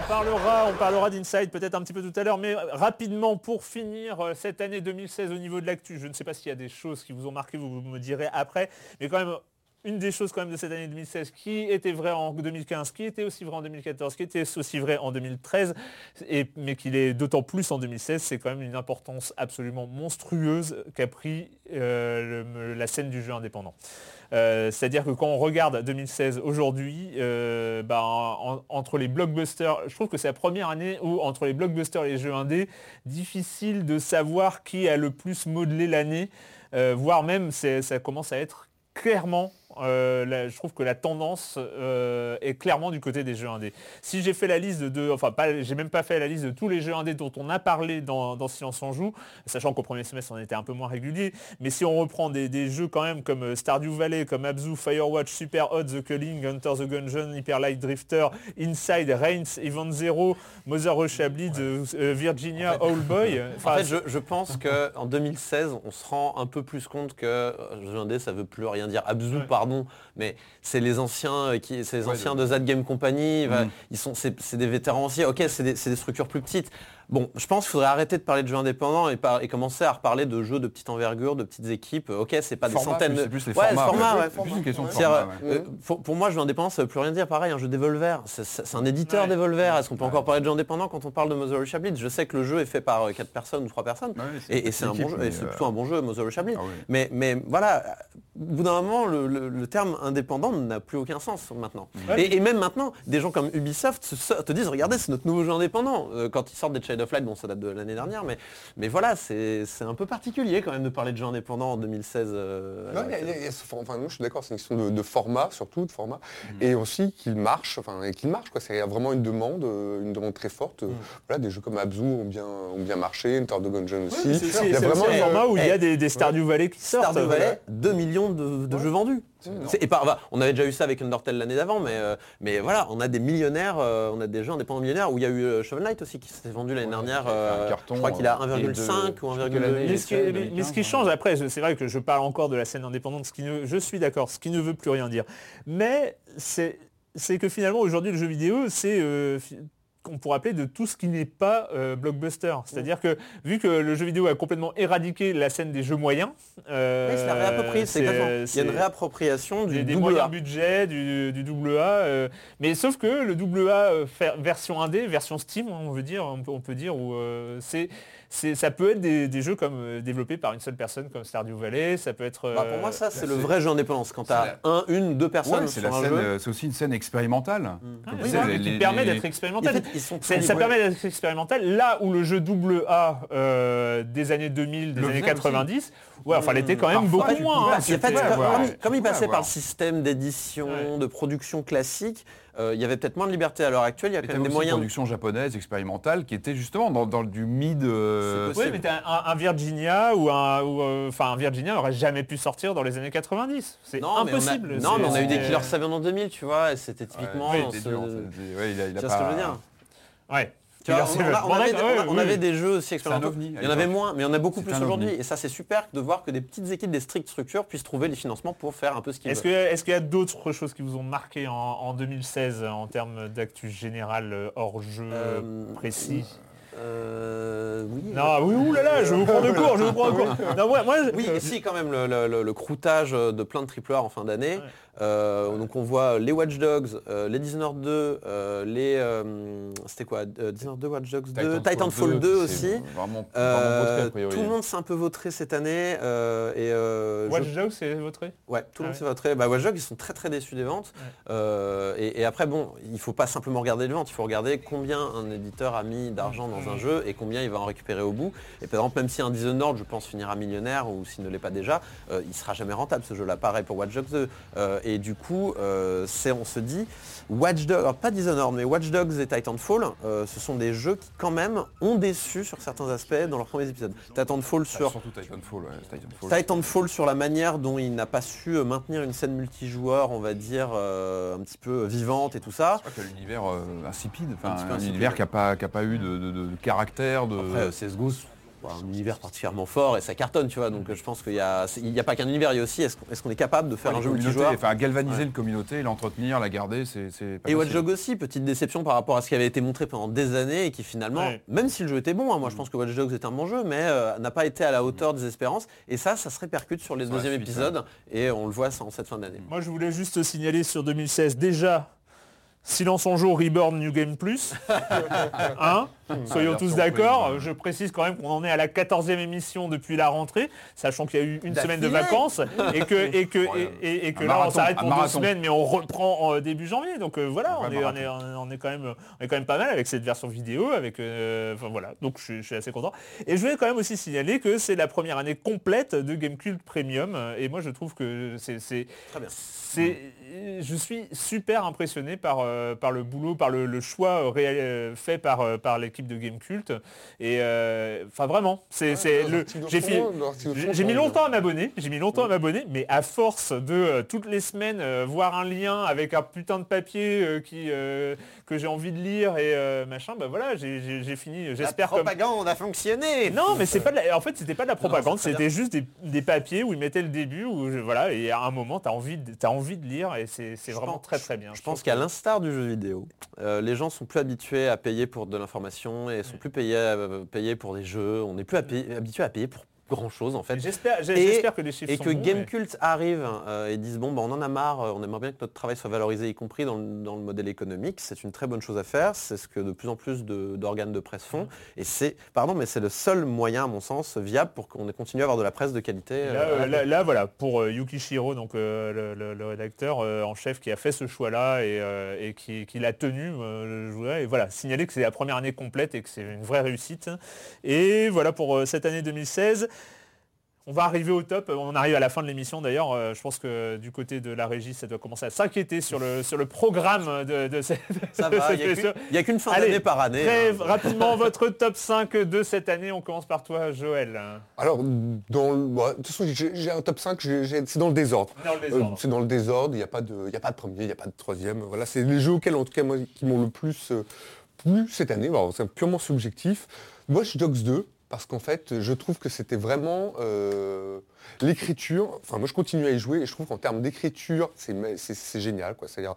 On parlera, d'Inside peut-être un petit peu tout à l'heure, mais rapidement pour finir euh, cette année 2016 au niveau de l'actu, je ne sais pas s'il y a des choses qui vous ont marqué, vous me direz après, mais quand même une des choses quand même de cette année 2016 qui était vrai en 2015, qui était aussi vrai en 2014, qui était aussi vrai en 2013, et, mais qu'il est d'autant plus en 2016, c'est quand même une importance absolument monstrueuse qu'a pris euh, la scène du jeu indépendant. Euh, C'est-à-dire que quand on regarde 2016 aujourd'hui, euh, bah, en- entre les blockbusters, je trouve que c'est la première année où entre les blockbusters et les jeux indés, difficile de savoir qui a le plus modelé l'année, voire même ça commence à être clairement, euh, je trouve que la tendance euh, est clairement du côté des jeux indés. Si j'ai fait la liste de, enfin pas, j'ai même pas fait la liste de tous les jeux indés dont on a parlé dans, dans Silence on joue, sachant qu'au premier semestre on était un peu moins régulier, mais si on reprend des, des jeux quand même comme euh, Stardew Valley, comme Abzu, Firewatch, Super Hot, The Culling, Hunter the Gungeon, Hyper Light Drifter, Inside, Reigns, Event Zero, Mother Russia Bleed, euh, Virginia, Old Boy, euh, En fait, je, je pense qu'en 2016, on se rend un peu plus compte que euh, jeu indé, ça veut plus rien dire. Abzu, Ouais. Pardon, mais c'est les anciens euh, qui, c'est les anciens de- de Zad Game Company. va- Ils sont, c'est, des vétérans aussi. Ok, c'est des, c'est des structures plus petites. Bon, je pense qu'il faudrait arrêter de parler de jeux indépendants et, par- et commencer à reparler de jeux de petite envergure, de petites équipes. Ok, c'est pas des centaines de. c'est plus les ouais, formats, format, ouais. plus une question de format, ouais. euh, pour, pour moi, jeu indépendant, ça veut plus rien dire. Pareil, un jeu Devolver, c'est, un éditeur. Devolver. Est-ce qu'on peut encore parler de jeu indépendant quand on parle de Mother Bleed Je sais que le jeu est fait par 4 personnes ou 3 personnes. Et, et c'est un bon jeu, et c'est euh, plutôt un bon jeu, Mother Bleed. Ah oui. Mais, mais voilà, au bout d'un moment, le, le- le terme indépendant n'a plus aucun sens maintenant. Et, et même maintenant, des gens comme Ubisoft te disent, regardez, c'est notre nouveau jeu indépendant. Euh, quand ils sortent des Of Light, bon, ça date de l'année dernière, mais, mais voilà, c'est c'est un peu particulier quand même de parler de jeu indépendant en 2016. euh, Non, il y a- il y a- il y a enfin, moi, je suis d'accord, c'est une question de, de format, surtout de format, Mm. et aussi qu'il marche, enfin, et qu'il marche, quoi. C'est vraiment une demande, euh, une demande très forte. Mm. Voilà, des jeux comme Abzu ont bien, ont bien marché, Enter the Gungeon aussi. il y a vraiment aussi un format où il y a eh, des, des Stardew Valley qui sortent. Stardew. Valley, 2 millions de, de jeux vendus. C'est- Et par- bah, on avait déjà eu ça avec Undertale l'année d'avant, mais, euh, mais voilà, on a des millionnaires, euh, on a des jeux indépendants millionnaires où il y a eu euh, Shovel Knight aussi qui s'est vendu l'année dernière. euh, carton, je crois qu'il a euh, 1,5 et ou de- 1,2 quelle année Mais ce, qui, c'est mais- 2015, mais ce qui ouais. change après, c'est vrai que je parle encore de la scène indépendante, ce qui ne, je suis d'accord, ce qui ne veut plus rien dire. Mais c'est c'est que finalement aujourd'hui le jeu vidéo, c'est euh, qu'on pourrait appeler de tout ce qui n'est pas euh, blockbuster. C'est-à-dire que vu que le jeu vidéo a complètement éradiqué la scène des jeux moyens, euh, Oui, c'est la réapproprié, c'est c'est, exactement. Il y a une réappropriation du des, double A. budget, du, du double A. euh, mais sauf que le double A version indé, version Steam, on veut dire, on peut, on peut dire, où c'est, ça peut être des, des jeux comme euh, développés par une seule personne comme Stardew Valley, ça peut être. Bah, pour euh, moi, ça, c'est le vrai jeu indépendant. C'est quand tu c'est as un, une, deux personnes Ouais, c'est sur la un scène, jeu. euh, c'est aussi une scène expérimentale. ah, Comme oui, qui les- permet les- d'être En expérimental. fait, ils sont Ça, permet d'être expérimental. Là où le jeu double A euh, des années 2000, des Le années faisait 90, ouais, enfin, elle était quand même Parfois, beaucoup moins. hein. Comme, comme- comme il passait par le système d'édition, Ouais. de production classique, euh, il y avait peut-être moins de liberté à l'heure actuelle. Il y a quand même des aussi une moyens. production japonaise expérimentale qui était justement dans, dans du mid. euh, Oui, mais un, un Virginia ou un, ou, euh, enfin un Virginia n'aurait jamais pu sortir dans les années 90. C'est impossible. non, mais on a eu des Killer 7 en 2000, tu vois, et c'était typiquement. ouais, il a- il Tu a vois ce que pas- je veux dire? Ouais. Tu vois, Killer on, a- on avait, on on des jeux aussi expérimentaux. Il y en avait moins, mais il y en a beaucoup plus aujourd'hui. Et ça, c'est super de voir que des petites équipes, des strictes structures puissent trouver les financements pour faire un peu ce qu'ils Est-ce veulent. que- est-ce qu'il y a d'autres choses qui vous ont marqué en, en 2016 en termes d'actu général euh, hors jeu Euh, précis? Euh, oui. Non, oui, oulala, je vous prends de court, je vous prends de court. <laughs> Non, moi, moi, je- Oui, et si quand même le, le- le- le croûtage de plein de triple A en fin d'année. Ouais. Euh, donc on voit les Watch Dogs, euh, les Dishonored 2, euh, les euh, c'était quoi euh, Dishonored 2, Watch Dogs 2, Titanfall 2 c'est aussi. Vraiment, Euh, vraiment tout le monde s'est un peu vautré cette année euh, et euh, je- Watch Dogs, c'est votre Ouais, tout le Ah monde ouais. s'est voté. Bah, Watch Dogs, ils sont très très déçus des ventes. Euh, et, et après, bon, il faut pas simplement regarder les ventes, il faut regarder combien un éditeur a mis d'argent dans un jeu et combien il va en récupérer au bout. Et par exemple, même si un Dishonored, je pense, finira millionnaire ou s'il ne l'est pas déjà, euh, il sera jamais rentable ce jeu-là. Pareil pour Watch Dogs 2. Et du coup, euh, c'est, on se dit, Watch Dogs, alors pas Dishonored, mais Watch Dogs et Titanfall, euh, ce sont des jeux qui quand même ont déçu sur certains aspects dans leurs premiers épisodes. Titanfall sur Surtout Titanfall. ouais, Titanfall. Titanfall sur la manière dont il n'a pas su euh, maintenir une scène multijoueur, on va dire, un petit peu vivante et tout ça. Je crois que l'univers insipide, Un un univers qui n'a pas, pas eu de, de- de caractère, de... Après, CSGO, bon, un univers particulièrement fort et ça cartonne, tu vois. Donc je pense qu'il n'y a, pas qu'un univers, il y a aussi est-ce qu'on est, qu'on est capable de faire Ouais, un jeu multijoueur Enfin, galvaniser Ouais. une communauté, l'entretenir, la garder, c'est Et Watch. Dogs aussi, petite déception par rapport à ce qui avait été montré pendant des années et qui finalement, Ouais. même si le jeu était bon, hein, moi Mm. je pense que Watch Dogs est un bon jeu, mais euh, n'a pas été à la hauteur des espérances. Et ça, ça se répercute sur les deuxièmes épisodes et on le voit en cette fin d'année. Moi, je voulais juste signaler sur 2016 déjà. Silence en jour, Reborn, New Game Plus. <laughs> Hein? Soyons La tous d'accord. Je précise quand même qu'on en est à la 14e émission depuis la rentrée, sachant qu'il y a eu une semaine de vacances <laughs> et que, et que, et, que là on s'arrête pour deux marathon. semaines, mais on reprend en euh, début janvier. Donc euh, voilà, on est, on, est, on est quand même, on est quand même pas mal avec cette version vidéo. Avec, euh, enfin voilà, donc je, suis- je suis assez content. Et je voulais quand même aussi signaler que c'est la première année complète de Gamecube Premium. Et moi je trouve que c'est Très bien. je suis super impressionné par, euh, par le boulot, par le, le choix réel- fait par, par l'équipe de Gamecult. Et euh, enfin vraiment, c'est, leurs le. J'ai, mis longtemps à m'abonner, j'ai mis longtemps à m'abonner, mais à force de euh, toutes les semaines euh, voir un lien avec un putain de papier qui, que j'ai envie de lire et euh, machin, bah voilà, j'ai, fini. J'espère la comme. propagande a fonctionné Non, mais c'est pas de la- en fait c'était pas de la propagande, c'était juste des, des papiers où ils mettaient le début où je- voilà et à un moment tu as envie de, t'as envie de lire et c'est vraiment pense- très très bien. Je pense qu'à l'instar du jeu vidéo, euh, les gens sont plus habitués à payer pour de l'information et sont plus payés, à- payés pour des jeux. On n'est plus habitué à payer pour grand chose en fait. J'espère que les chiffres Et sont que bons, mais- Gamecult arrive euh, et disent bon bah, on en a marre, euh, on aimerait bien que notre travail soit valorisé, y compris dans le, dans le modèle économique. C'est une très bonne chose à faire. C'est ce que de plus en plus d'organes de, presse font. Et c'est pardon mais c'est le seul moyen à mon sens viable pour qu'on continue à avoir de la presse de qualité. Là, euh, là- là, voilà, pour Yukishiro, donc le, le- le rédacteur en chef qui a fait ce choix-là et, et qui, qui l'a tenu, je voudrais et voilà, signaler que c'est la première année complète et que c'est une vraie réussite. Et voilà pour cette année 2016. On va arriver au top, on arrive à la fin de l'émission d'ailleurs, euh, je pense que du côté de la régie ça doit commencer à s'inquiéter sur le, sur le programme de, de cette, ça <laughs> de va, cette il n'y a qu'une- il y a qu'une fin Allez, d'année par année. Très hein. rapidement <laughs> votre top 5 de cette année, on commence par toi Joël. Alors, dans le, bah, de toute façon, j'ai un top 5, j'ai- j'ai- c'est dans le désordre. Euh, désordre. c'est dans le désordre, il n'y a, pas de- il y a pas de premier, il n'y a pas de troisième. Voilà, c'est les jeux auxquels, en tout cas, moi, qui m'ont le plus euh, plu cette année. C'est purement subjectif. Watch Dogs 2, parce qu'en fait, je trouve que c'était vraiment euh, l'écriture. Enfin, moi, je continue à y jouer et je trouve qu'en termes d'écriture, c'est génial. quoi. C'est-à-dire,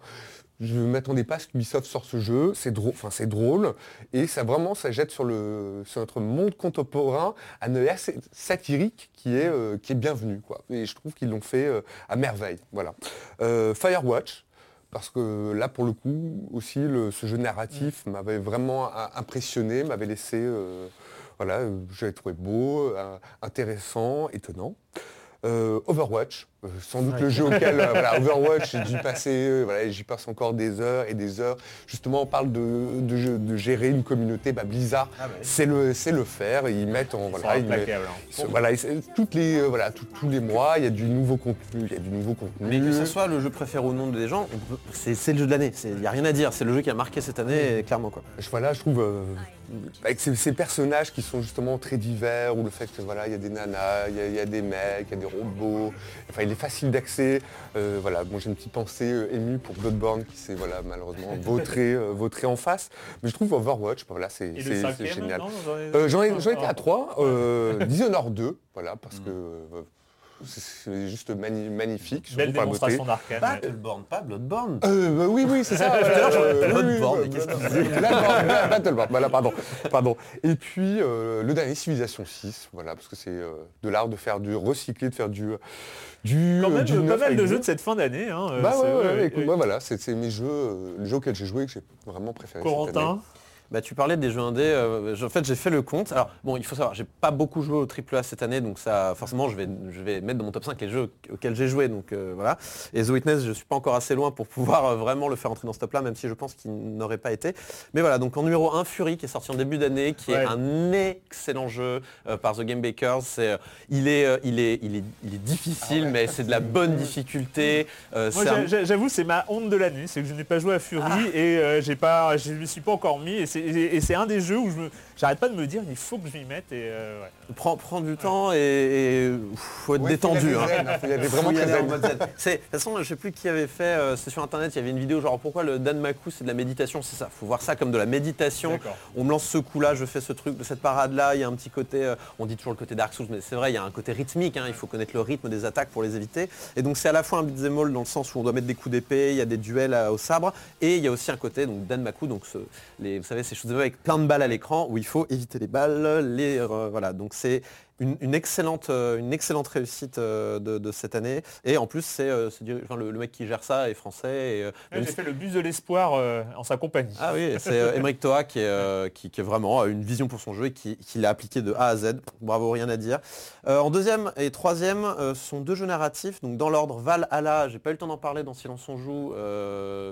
je ne m'attendais pas à ce qu'Ubisoft sorte ce jeu. C'est drôle, drôle. Et ça vraiment, ça jette sur, le, sur notre monde contemporain un œil assez satirique qui est, euh, qui est bienvenu. Quoi. Et je trouve qu'ils l'ont fait euh, à merveille. Voilà. Firewatch, parce que là, pour le coup, aussi, ce jeu narratif m'avait vraiment impressionné, m'avait laissé... voilà, euh, j'avais trouvé beau, euh, intéressant, étonnant. Euh, Overwatch, euh, sans doute le jeu auquel, euh, voilà, <laughs> Overwatch, j'ai dû passer, euh, voilà, j'y passe encore des heures et des heures. Justement, on parle de, de, jeu- de gérer une communauté, bah, Blizzard, Ah bah oui. c'est le, c'est le faire. Ils mettent en, C'est voilà, ils mettent- implacable, hein. ils se- voilà, ils- toutes les, euh, voilà, tout- tous les mois, il y a du nouveau contenu, il y a du nouveau contenu. Mais que ce soit le jeu préféré ou non des gens, c'est c'est le jeu de l'année. Il n'y a rien à dire. C'est le jeu qui a marqué cette année, clairement quoi. Je, voilà, je trouve euh, avec ces, ces personnages qui sont justement très divers, où le fait que voilà, il y a des nanas, il y a, il y a des mecs, il y a des robots, enfin il est facile d'accès. Euh, voilà, moi j'ai une petite pensée euh, émue pour Bloodborne qui s'est voilà, malheureusement <laughs> vautré, euh, vautré en face. Mais je trouve Overwatch, bah, voilà, c'est génial. Euh, J'en ai, j'en ai été Ah. à 3, Dishonored 2, voilà, parce que euh, c'est- juste mani- magnifique. Belle démonstration d'arcane. ouais. Battleborn, pas Bloodborne. Euh, bah oui, oui, c'est ça. <laughs> Voilà, euh, Bloodborne, oui, qu'est-ce Battleborn, <laughs> Battleborn, voilà, pardon, pardon. Et puis euh, le dernier Civilization 6, voilà, parce que c'est euh, de l'art de faire du recyclé, de faire du du Quand même du pas mal de jeux de cette fin d'année. Hein, Bah ouais, ouais, ouais, ouais, écoute, ouais. moi voilà, c'est c'est mes jeux, euh, les jeux auxquels j'ai joué et que j'ai vraiment préféré. cette année. Bah, tu parlais des jeux indés, euh, en fait j'ai fait le compte. Alors bon, il faut savoir, j'ai pas beaucoup joué au AAA cette année, donc ça forcément je vais, je vais mettre dans mon top 5 les jeux auxquels j'ai joué. Donc euh, voilà. Et The Witness, je suis pas encore assez loin pour pouvoir euh, vraiment le faire entrer dans ce top-là, même si je pense qu'il n'aurait pas été. Mais voilà, donc en numéro 1, Fury, qui est sorti en début d'année, qui Ouais. est un excellent jeu euh, par The Game Bakers. Il, est, il, est, il, est, il est difficile, mais c'est de la bonne difficulté. Moi, un- j'avoue, c'est ma honte de l'année, c'est que je n'ai pas joué à Fury et euh, j'ai pas, je ne me suis pas encore mis. Et et c'est un des jeux où je me- j'arrête pas de me dire il faut que je m'y mette et euh, ouais. Prends, prends du temps et, et faut être Ouais, détendu. De toute façon, je sais plus qui avait fait, euh, c'est sur internet, il y avait une vidéo genre pourquoi le Danmaku c'est de la méditation, c'est ça. Faut voir ça comme de la méditation. On me lance ce coup-là, je fais ce truc, cette parade-là, il y a un petit côté, euh, on dit toujours le côté Dark Souls, mais c'est vrai, il y a un côté rythmique, hein, il faut connaître le rythme des attaques pour les éviter. Et donc c'est à la fois un beat'em all dans le sens où on doit mettre des coups d'épée, il y a des duels à- au sabre, et il y a aussi un côté, donc Danmaku, donc ce- les, vous savez, ces choses avec plein de balles à l'écran où il faut éviter les balles, les, euh, voilà, donc c'est une, une excellente, euh, une excellente réussite euh, de, de cette année. Et en plus, c'est euh, enfin, le, le mec qui gère ça est français. Et, Ouais, J'ai fait le bus de l'espoir euh, en sa compagnie. ah oui, c'est euh, Emeric Toa qui est, euh, qui, qui est vraiment une vision pour son jeu et qui, qui l'a appliqué de A à Z. Bravo, rien à dire. En deuxième et troisième, sont deux jeux narratifs. Donc dans l'ordre Valhalla, j'ai pas eu le temps d'en parler dans Silence on joue,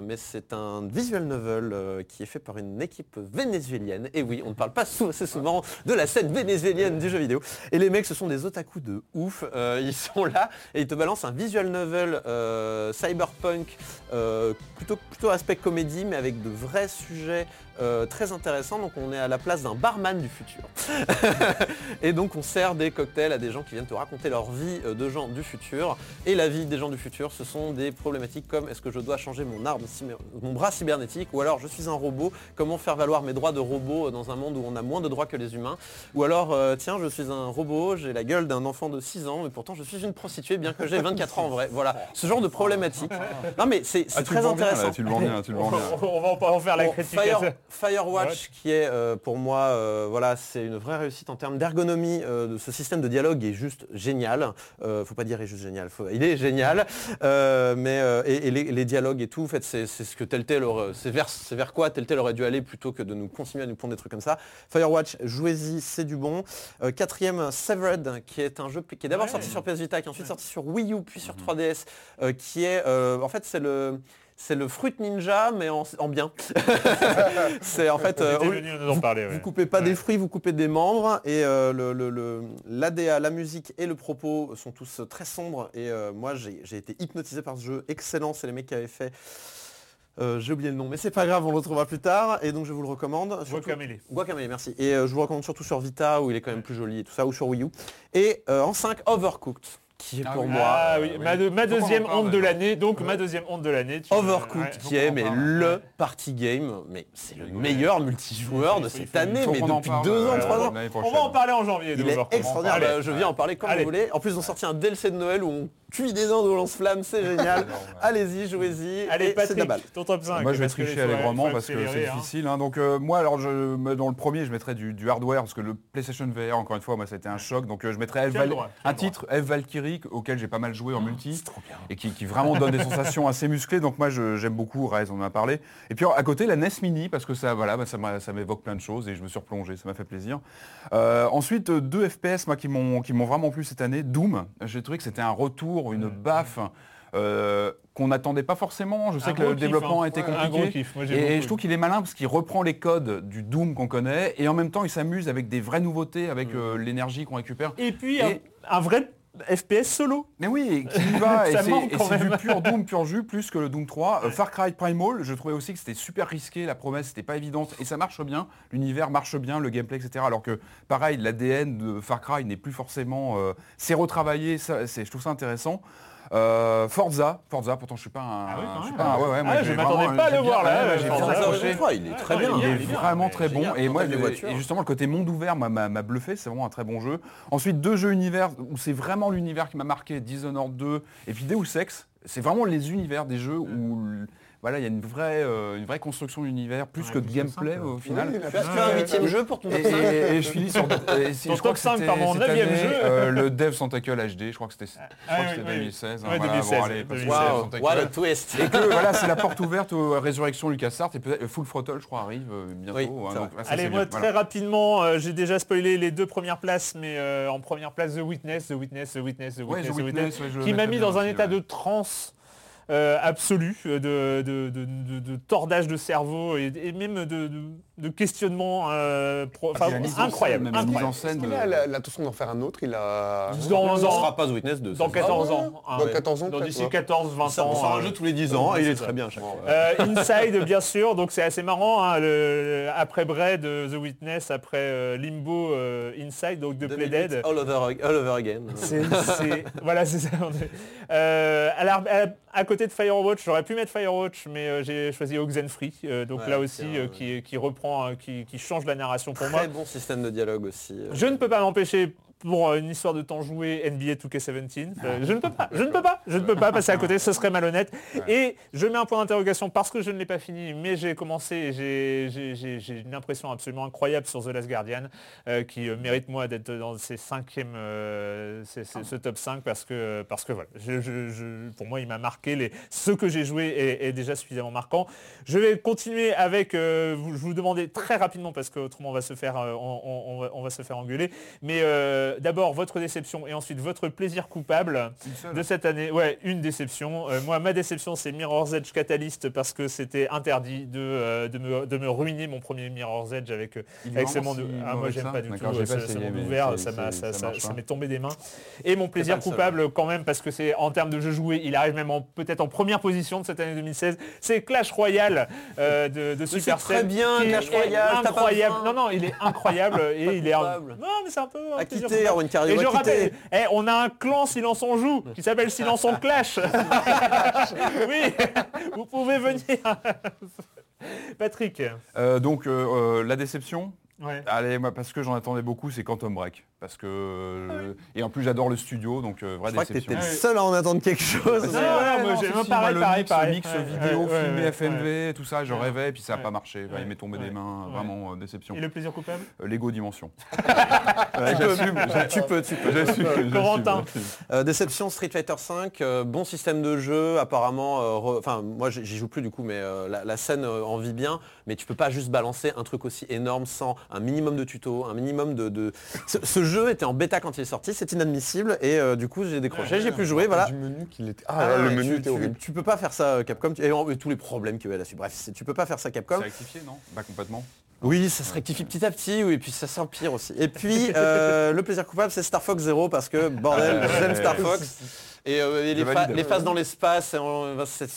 mais c'est un visual novel qui est fait par une équipe vénézuélienne. Et oui, on ne parle pas assez souvent de la scène vénézuélienne du jeu vidéo. Et les mecs, ce sont des otaku de ouf. Euh, ils sont là et ils te balancent un visual novel euh, cyberpunk, euh, plutôt, plutôt aspect comédie, mais avec de vrais sujets euh, très intéressants. Donc on est à la place d'un barman du futur. <laughs> et donc on sert des cocktails à des gens qui viennent te raconter leur vie euh, de gens du futur. Et la vie des gens du futur, ce sont des problématiques comme est-ce que je dois changer mon arme, cyber- mon bras cybernétique, ou alors je suis un robot, comment faire valoir mes droits de robot euh, dans un monde où on a moins de droits que les humains, ou alors euh, tiens je suis un robot, j'ai la gueule d'un enfant de 6 ans, mais pourtant je suis une prostituée bien que j'ai 24 ans en vrai. Voilà, ce genre de problématique. Non mais c'est Ah, très bien, intéressant. là, tu le vends bien, tu le vends bien. on va en- en faire la Bon, critique. Fire-. Firewatch, qui est euh, pour moi, euh, voilà, c'est une vraie réussite en termes d'ergonomie. euh, de ce système de dialogue est juste génial. Faut pas dire il est juste génial, faut- il est génial. Mais et, et les, les dialogues et tout, en fait, c'est ce que tel tel aurait- c'est vers, c'est vers quoi tel tel aurait dû aller plutôt que de nous continuer à nous pondre des trucs comme ça. Firewatch, jouez-y, c'est du bon. Quatrième, Severed, qui est un jeu qui est d'abord Ouais. sorti sur PS Vita, qui est ensuite sorti sur Wii U, puis sur 3DS, euh, qui est, en fait, c'est le c'est le Fruit Ninja, mais en, en bien. <laughs> c'est en fait... euh, en parler. vous ouais. coupez pas des fruits, vous coupez des membres et euh, le, le- le- l'ADA, la musique et le propos sont tous très sombres et euh, moi j'ai, j'ai été hypnotisé par ce jeu excellent, c'est les mecs qui avaient fait euh, j'ai oublié le nom, mais c'est pas grave, on le retrouvera plus tard et donc je vous le recommande. Surtout- Guacamele. Guacamele, merci. Et euh, je vous recommande surtout sur Vita où il est quand même plus joli et tout ça, ou sur Wii U. Et euh, en 5, Overcooked, qui est Ah pour moi Ah oui, oui. ma, de- deuxième honte de l'année, donc ma deuxième honte de l'année. tu- Overcooked, ouais. qui est en mais parle. le party game, mais c'est le meilleur multijoueur de cette année, mais depuis deux ans, euh, trois ans. On va en parler en janvier. de Il est Overcooked. extraordinaire. Allez. Bah, je viens en parler quand Allez. vous voulez. En plus, ils ont sorti un DLC de Noël où on cuit des dents au lance-flamme, c'est <laughs> génial. Allez-y, jouez-y. Allez, de la Patrick, balle. ton top 5. Moi je vais tricher allègrement parce que c'est hein. difficile. hein. Donc euh, moi alors je dans le premier je mettrais du, du hardware parce que le PlayStation VR encore une fois moi ça a été un choc. Donc euh, je mettrais F droit, un titre F Valkyrie auquel j'ai pas mal joué en multi et qui, qui vraiment donne des <laughs> sensations assez musclées. Donc moi j'aime beaucoup Rise on en a parlé. Et puis à côté la NES Mini parce que ça voilà bah, ça m'évoque plein de choses et je me suis replongé ça m'a fait plaisir. Euh, ensuite deux FPS moi qui m'ont vraiment plu cette année. Doom j'ai trouvé que c'était un retour une baffe. euh, qu'on n'attendait pas forcément. Je sais Un que le kiff, développement hein. a été Ouais, compliqué. Moi, Et je trouve qu'il est malin parce qu'il reprend les codes du Doom qu'on connaît et en même temps il s'amuse avec des vraies nouveautés, avec euh, l'énergie qu'on récupère. Et puis Et- un, un vrai FPS solo. Mais oui, qui y va, <laughs> et c'est du pur Doom, pur jus, plus que le Doom 3. Euh, Far Cry Primal, je trouvais aussi que c'était super risqué, la promesse n'était pas évidente, et ça marche bien, l'univers marche bien, le gameplay, etc. Alors que, pareil, l'ADN de Far Cry n'est plus forcément... euh, c'est retravaillé, ça, c'est- je trouve ça intéressant. Euh, Forza, Forza, pourtant je suis pas un... Ah oui, je suis pas un- ouais, ouais, moi, Ah, je m'attendais pas à le voir, là, ouais, Forza. 3, il est très bien. il est vraiment très bon. Et moi, et justement, le côté monde ouvert m'a- bluffé. C'est vraiment un très bon jeu. Ensuite, deux jeux univers où c'est vraiment l'univers qui m'a marqué. Dishonored 2 et puis Deus Ex. C'est vraiment les univers des jeux où voilà, il y a une vraie, euh, une vraie construction d'univers plus Ouais, que de gameplay simple. au final. Oui, Tu as un huitième jeu pour ton Et, top 5 et- et je finis sur et si- Ton je crois top que 5, c'était pardon, cette neuvième jeu. euh, le <laughs> Dev Tentacle HD, je crois que c'était je Ah, crois que oui, c'était oui. 2016. hein, Ouais, voilà, 2016, bon, allez, parce que 2016. Dev Waouh, Tentacle. what a twist Et que voilà, c'est la <laughs> porte ouverte aux résurrections LucasArts et peut-être Full Throttle, je crois, arrive euh, bientôt. Oui, hein, donc, ça, Allez, moi bien, très voilà. rapidement, j'ai déjà spoilé les deux premières places, mais en première place The Witness, The Witness, The Witness, The Witness, The Witness, qui m'a mis dans un état de transe. Euh, absolu de, de, tordage de cerveau et même de, de, questionnement euh, pro- enfin, Ah, en scène, incroyable. même la mise incroyable. en scène. Il euh, a la- l'intention d'en faire un autre, il a... Dans, Ça dans- sera pas The Witness 2. dans ça. 14 Ah ouais ans. Dans ouais. 14 ans, Dans d'ici ouais. 14, 20 Ça, ans. on sort euh, un jeu tous les 10 ans et il est très bien à chaque fois. Euh, Inside, bien sûr, donc c'est assez marrant. hein, le- après euh, The Witness, après euh, Limbo, euh, Inside, donc de Play 2008, Dead. All over, all over again. C'est, c'est- voilà, c'est ça. Euh, à, la- à- à côté de Firewatch, j'aurais pu mettre Firewatch, mais euh, j'ai choisi Oxenfree, euh, donc Ouais, là aussi, euh, qui reprend, euh, qui, qui change la narration pour moi. Très bon système de dialogue aussi. euh. Je ne peux pas m'empêcher pour euh, une histoire de temps joué NBA 2K17. Euh, je ne peux pas, je ne peux pas, je ne peux pas passer à côté, ce serait malhonnête. Et je mets un point d'interrogation parce que je ne l'ai pas fini, mais j'ai commencé et j'ai- une impression absolument incroyable sur The Last Guardian, euh, qui mérite moi d'être dans ces cinquièmes, euh, ces- ces- ce top 5 parce que, parce que voilà, je- je- je- pour moi il m'a marqué, les, ce que j'ai joué est, est déjà suffisamment marquant. Je vais continuer avec, vous- je vous demandais très rapidement parce qu'autrement on va se faire, on, on- on va, on va se faire engueuler, mais euh, d'abord votre déception et ensuite votre plaisir coupable de cette année. Ouais, une déception. Euh, moi, ma déception, c'est Mirror's Edge Catalyst parce que c'était interdit de, euh, de, me, de me ruiner mon premier Mirror's Edge avec, avec ce monde. si ah, moi, j'aime pas du tout ce, pas ce monde ouvert. Ça pas. m'est tombé des mains. Et mon plaisir seul, coupable, quand même, parce que c'est en termes de jeu joué, il arrive même peut-être en première position de cette année 2016. C'est Clash Royale euh, de, de c'est Supercell. très bien, Clash est Royale, Incroyable. Non, non, il est incroyable <laughs> et il est. Non, mais c'est un peu. Quitter, Cario, Et je rappelle, eh, on a un clan Silence on joue qui s'appelle Silence on clash. <laughs> oui, vous pouvez venir. Patrick. Euh, donc euh, euh, la déception, Ouais. allez, moi, parce que j'en attendais beaucoup, c'est Quantum Break. Parce que euh, et en plus j'adore le studio, donc euh, vraie Je crois que déception. t'étais le seul à en attendre quelque chose. Non, Ouais, ouais, non, pareil, mix, pareil. mix Ouais, vidéo, ouais, filmé, ouais, FMV, tout ça, je Ouais. rêvais, puis ça n'a Ouais. pas marché. Bah, il m'est tombé Ouais. des mains, Ouais. vraiment euh, déception. Et le plaisir coupable Euh, Lego Dimension. <laughs> J'assume, tu peux, tu peux. J'assume, Corentin. déception Street Fighter 5, bon système de jeu, apparemment, re- enfin moi j'y joue plus du coup, mais la, scène en vit bien, mais tu peux pas juste balancer un truc aussi énorme sans un minimum de tuto, un minimum de... de- Ce, ce jeu était en bêta quand il est sorti, c'est inadmissible, et euh, du coup j'ai décroché, j'ai pu jouer, voilà. Du menu qu'il était... Ah, Ah, le menu tu, était tu- horrible. tu peux pas faire ça euh, Capcom, tu- et, tous les problèmes qu'il y avait là-dessus, bref, tu peux pas faire ça Capcom. C'est rectifié, non? Pas complètement. Oui, ça se rectifie petit à petit, oui, et puis ça s'empire aussi. Et puis, <laughs> euh, le plaisir coupable, c'est Star Fox Zero, parce que, bordel, Ah, j'aime. Star Fox. <laughs> Et, euh, et les, fa- valide. les phases dans l'espace,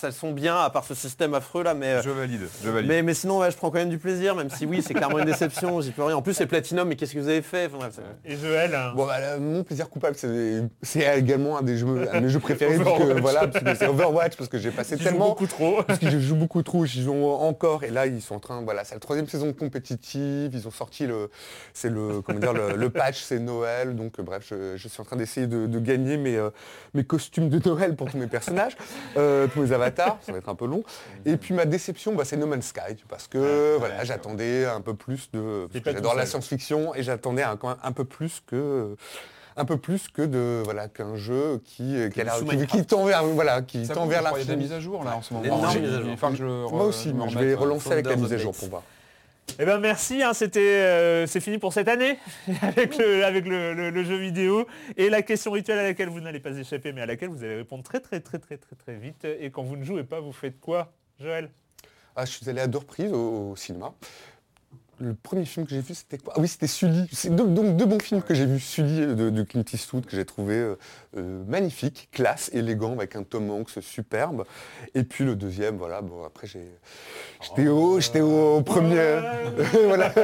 elles sont bien, à part ce système affreux là, mais... euh, Je valide, je valide. mais, mais sinon, ouais, je prends quand même du plaisir, même si oui, c'est clairement une déception, j'y peux rien. En plus, c'est Platinum, mais qu'est-ce que vous avez fait? Enfin, bref, Et Joël Bon, bah, mon plaisir coupable, c'est c'est également un des jeux, un de mes jeux préférés, parce que, voilà, c'est Overwatch, parce que j'ai passé tu joues tellement, beaucoup trop. parce que je joue beaucoup trop, j'y joue encore, et là ils sont en train, voilà, c'est la troisième saison compétitive, ils ont sorti le, c'est le, comment dire, le, le patch, c'est Noël, donc euh, bref, je, je suis en train d'essayer de, de gagner mes, mes costumes de Noël pour tous mes personnages, euh, tous mes avatars, ça va être un peu long. Et puis ma déception, bah, c'est No Man's Sky, parce que voilà, j'attendais un peu plus de, j'adore la science-fiction, et j'attendais un, quand même un peu plus que un peu plus que de voilà qu'un jeu qui qui, a qui- tend vers voilà qui tend vers crois, Il y a des l'infini. mises à jour là en ce moment. Moi aussi, je vais relancer avec la mise à jour pour voir. Eh ben merci, hein, c'était, euh, c'est fini pour cette année <laughs> avec, le, avec le, jeu vidéo et la question rituelle à laquelle vous n'allez pas échapper, mais à laquelle vous allez répondre très très très très très très vite. Et quand vous ne jouez pas, vous faites quoi, Joël? Ah, je suis allé à deux reprises au cinéma. Le premier film que j'ai vu, c'était quoi? Ah oui, c'était Sully. C'est deux, donc deux bons films que j'ai vus. Sully de, de Clint Eastwood, que j'ai trouvé euh, euh, magnifique, classe, élégant, avec un Tom Hanks superbe. Et puis le deuxième, voilà, bon, après j'ai... J'étais au, j'étais au premier... <laughs> voilà.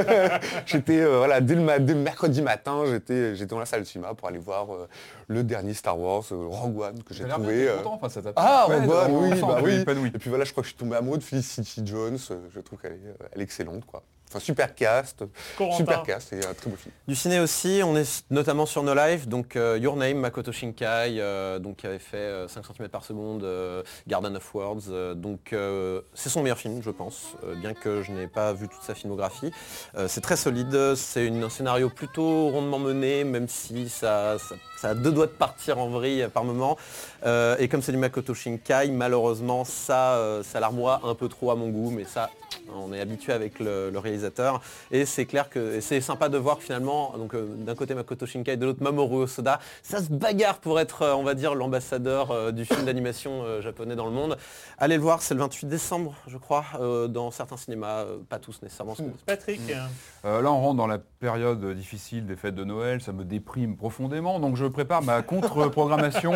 j'étais, euh, voilà, dès le, ma- dès le mercredi matin, j'étais, j'étais dans la salle de cinéma pour aller voir euh, le dernier Star Wars, Rogue One, que j'ai trouvé... t'es content, enfin, ça t'a- Ah, Rogue One, on oui, bah oui. Et puis voilà, je crois que je suis tombé amoureux de Felicity Jones. Je trouve qu'elle est, elle est excellente, quoi. Enfin, super cast, Corentin. super cast, c'est un très beau film. Du ciné aussi, on est notamment sur No Life, donc euh, Your Name, Makoto Shinkai, euh, donc qui avait fait euh, 5 cm par seconde, euh, Garden of Words, euh, donc euh, c'est son meilleur film je pense, euh, bien que je n'ai pas vu toute sa filmographie. Euh, c'est très solide, c'est une- un scénario plutôt rondement mené, même si ça, ça, ça a deux doigts de partir en vrille par moment. Euh, et comme c'est du Makoto Shinkai, malheureusement ça, euh, ça l'armoie un peu trop à mon goût, mais ça on est habitué avec le, le réalisateur. Et c'est clair que c'est sympa de voir que finalement, donc euh, d'un côté Makoto Shinkai, de l'autre Mamoru Osoda, ça se bagarre pour être, euh, on va dire, l'ambassadeur euh, du film d'animation euh, japonais dans le monde. Allez le voir, c'est le 28 décembre, je crois, euh, dans certains cinémas, euh, pas tous nécessairement. que- Patrick, Euh, là, on rentre dans la période difficile des fêtes de Noël, ça me déprime profondément, donc je prépare ma <laughs> contre-programmation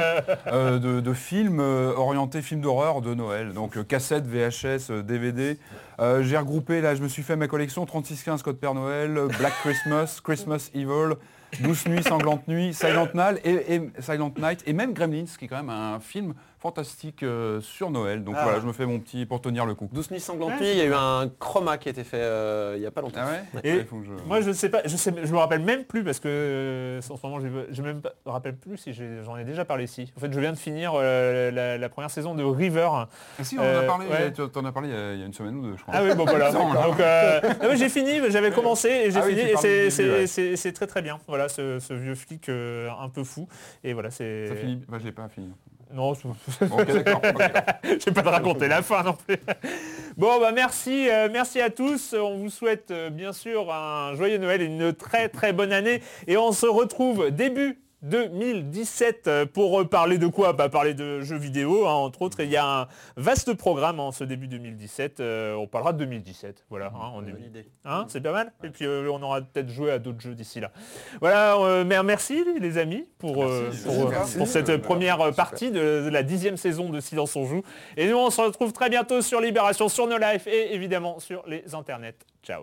euh, de, films euh, orientés films d'horreur de Noël. Donc euh, cassettes, VHS, DVD. Euh, J'ai regroupé, là, je me suis fait ma collection 3615 Code Père Noël, Black Christmas, <laughs> Christmas Evil, Douce Nuit, Sanglante Nuit, Silent Night et, et- Silent Night, et même Gremlins, qui est quand même un film fantastique euh, sur Noël. Donc Ah. voilà, je me fais mon petit pour tenir le coup. Douce nuits sanglantes il y a eu un chroma qui a été fait euh, il n'y a pas longtemps. Ah ouais Et Il faut que je- Moi, je sais pas, je sais, je me rappelle même plus parce que euh, en ce moment, je, je même pas, me rappelle plus si j'ai- j'en ai déjà parlé ici. En fait, je viens de finir euh, la, la première saison de River. Ah si, on en a Euh, parlé, ouais. tu en as parlé il y a- il y a une semaine ou deux, je crois. Ah oui, bon voilà. <laughs> Attends, là. Donc, euh, j'ai fini, j'avais commencé et j'ai Ah oui, fini tu et parles c'est- du c'est début, ouais. c'est- c'est très très bien. Voilà, ce, ce vieux flic euh, un peu fou. Et voilà, c'est. Ça finit Enfin, je l'ai pas fini. Non, ok, d'accord. ok. <laughs> je vais pas te raconter la fin non plus. Bon bah merci, euh, merci à tous. On vous souhaite euh, bien sûr un joyeux Noël et une très très bonne année. Et on se retrouve début 2017 euh, pour euh, parler de quoi? Bah parler de jeux vidéo hein, entre autres. Et il y a un vaste programme en ce début 2017. Euh, on parlera de 2017. Voilà. hein, en Bonne début. idée. Hein, c'est pas mal? Et puis euh, on aura peut-être joué à d'autres jeux d'ici là. Voilà, euh, mais merci les amis pour, Merci, pour, super. Merci. pour cette première partie de, de la dixième saison de Silence on joue. Et nous on se retrouve très bientôt sur Libération, sur nos lives et évidemment sur les internets. Ciao.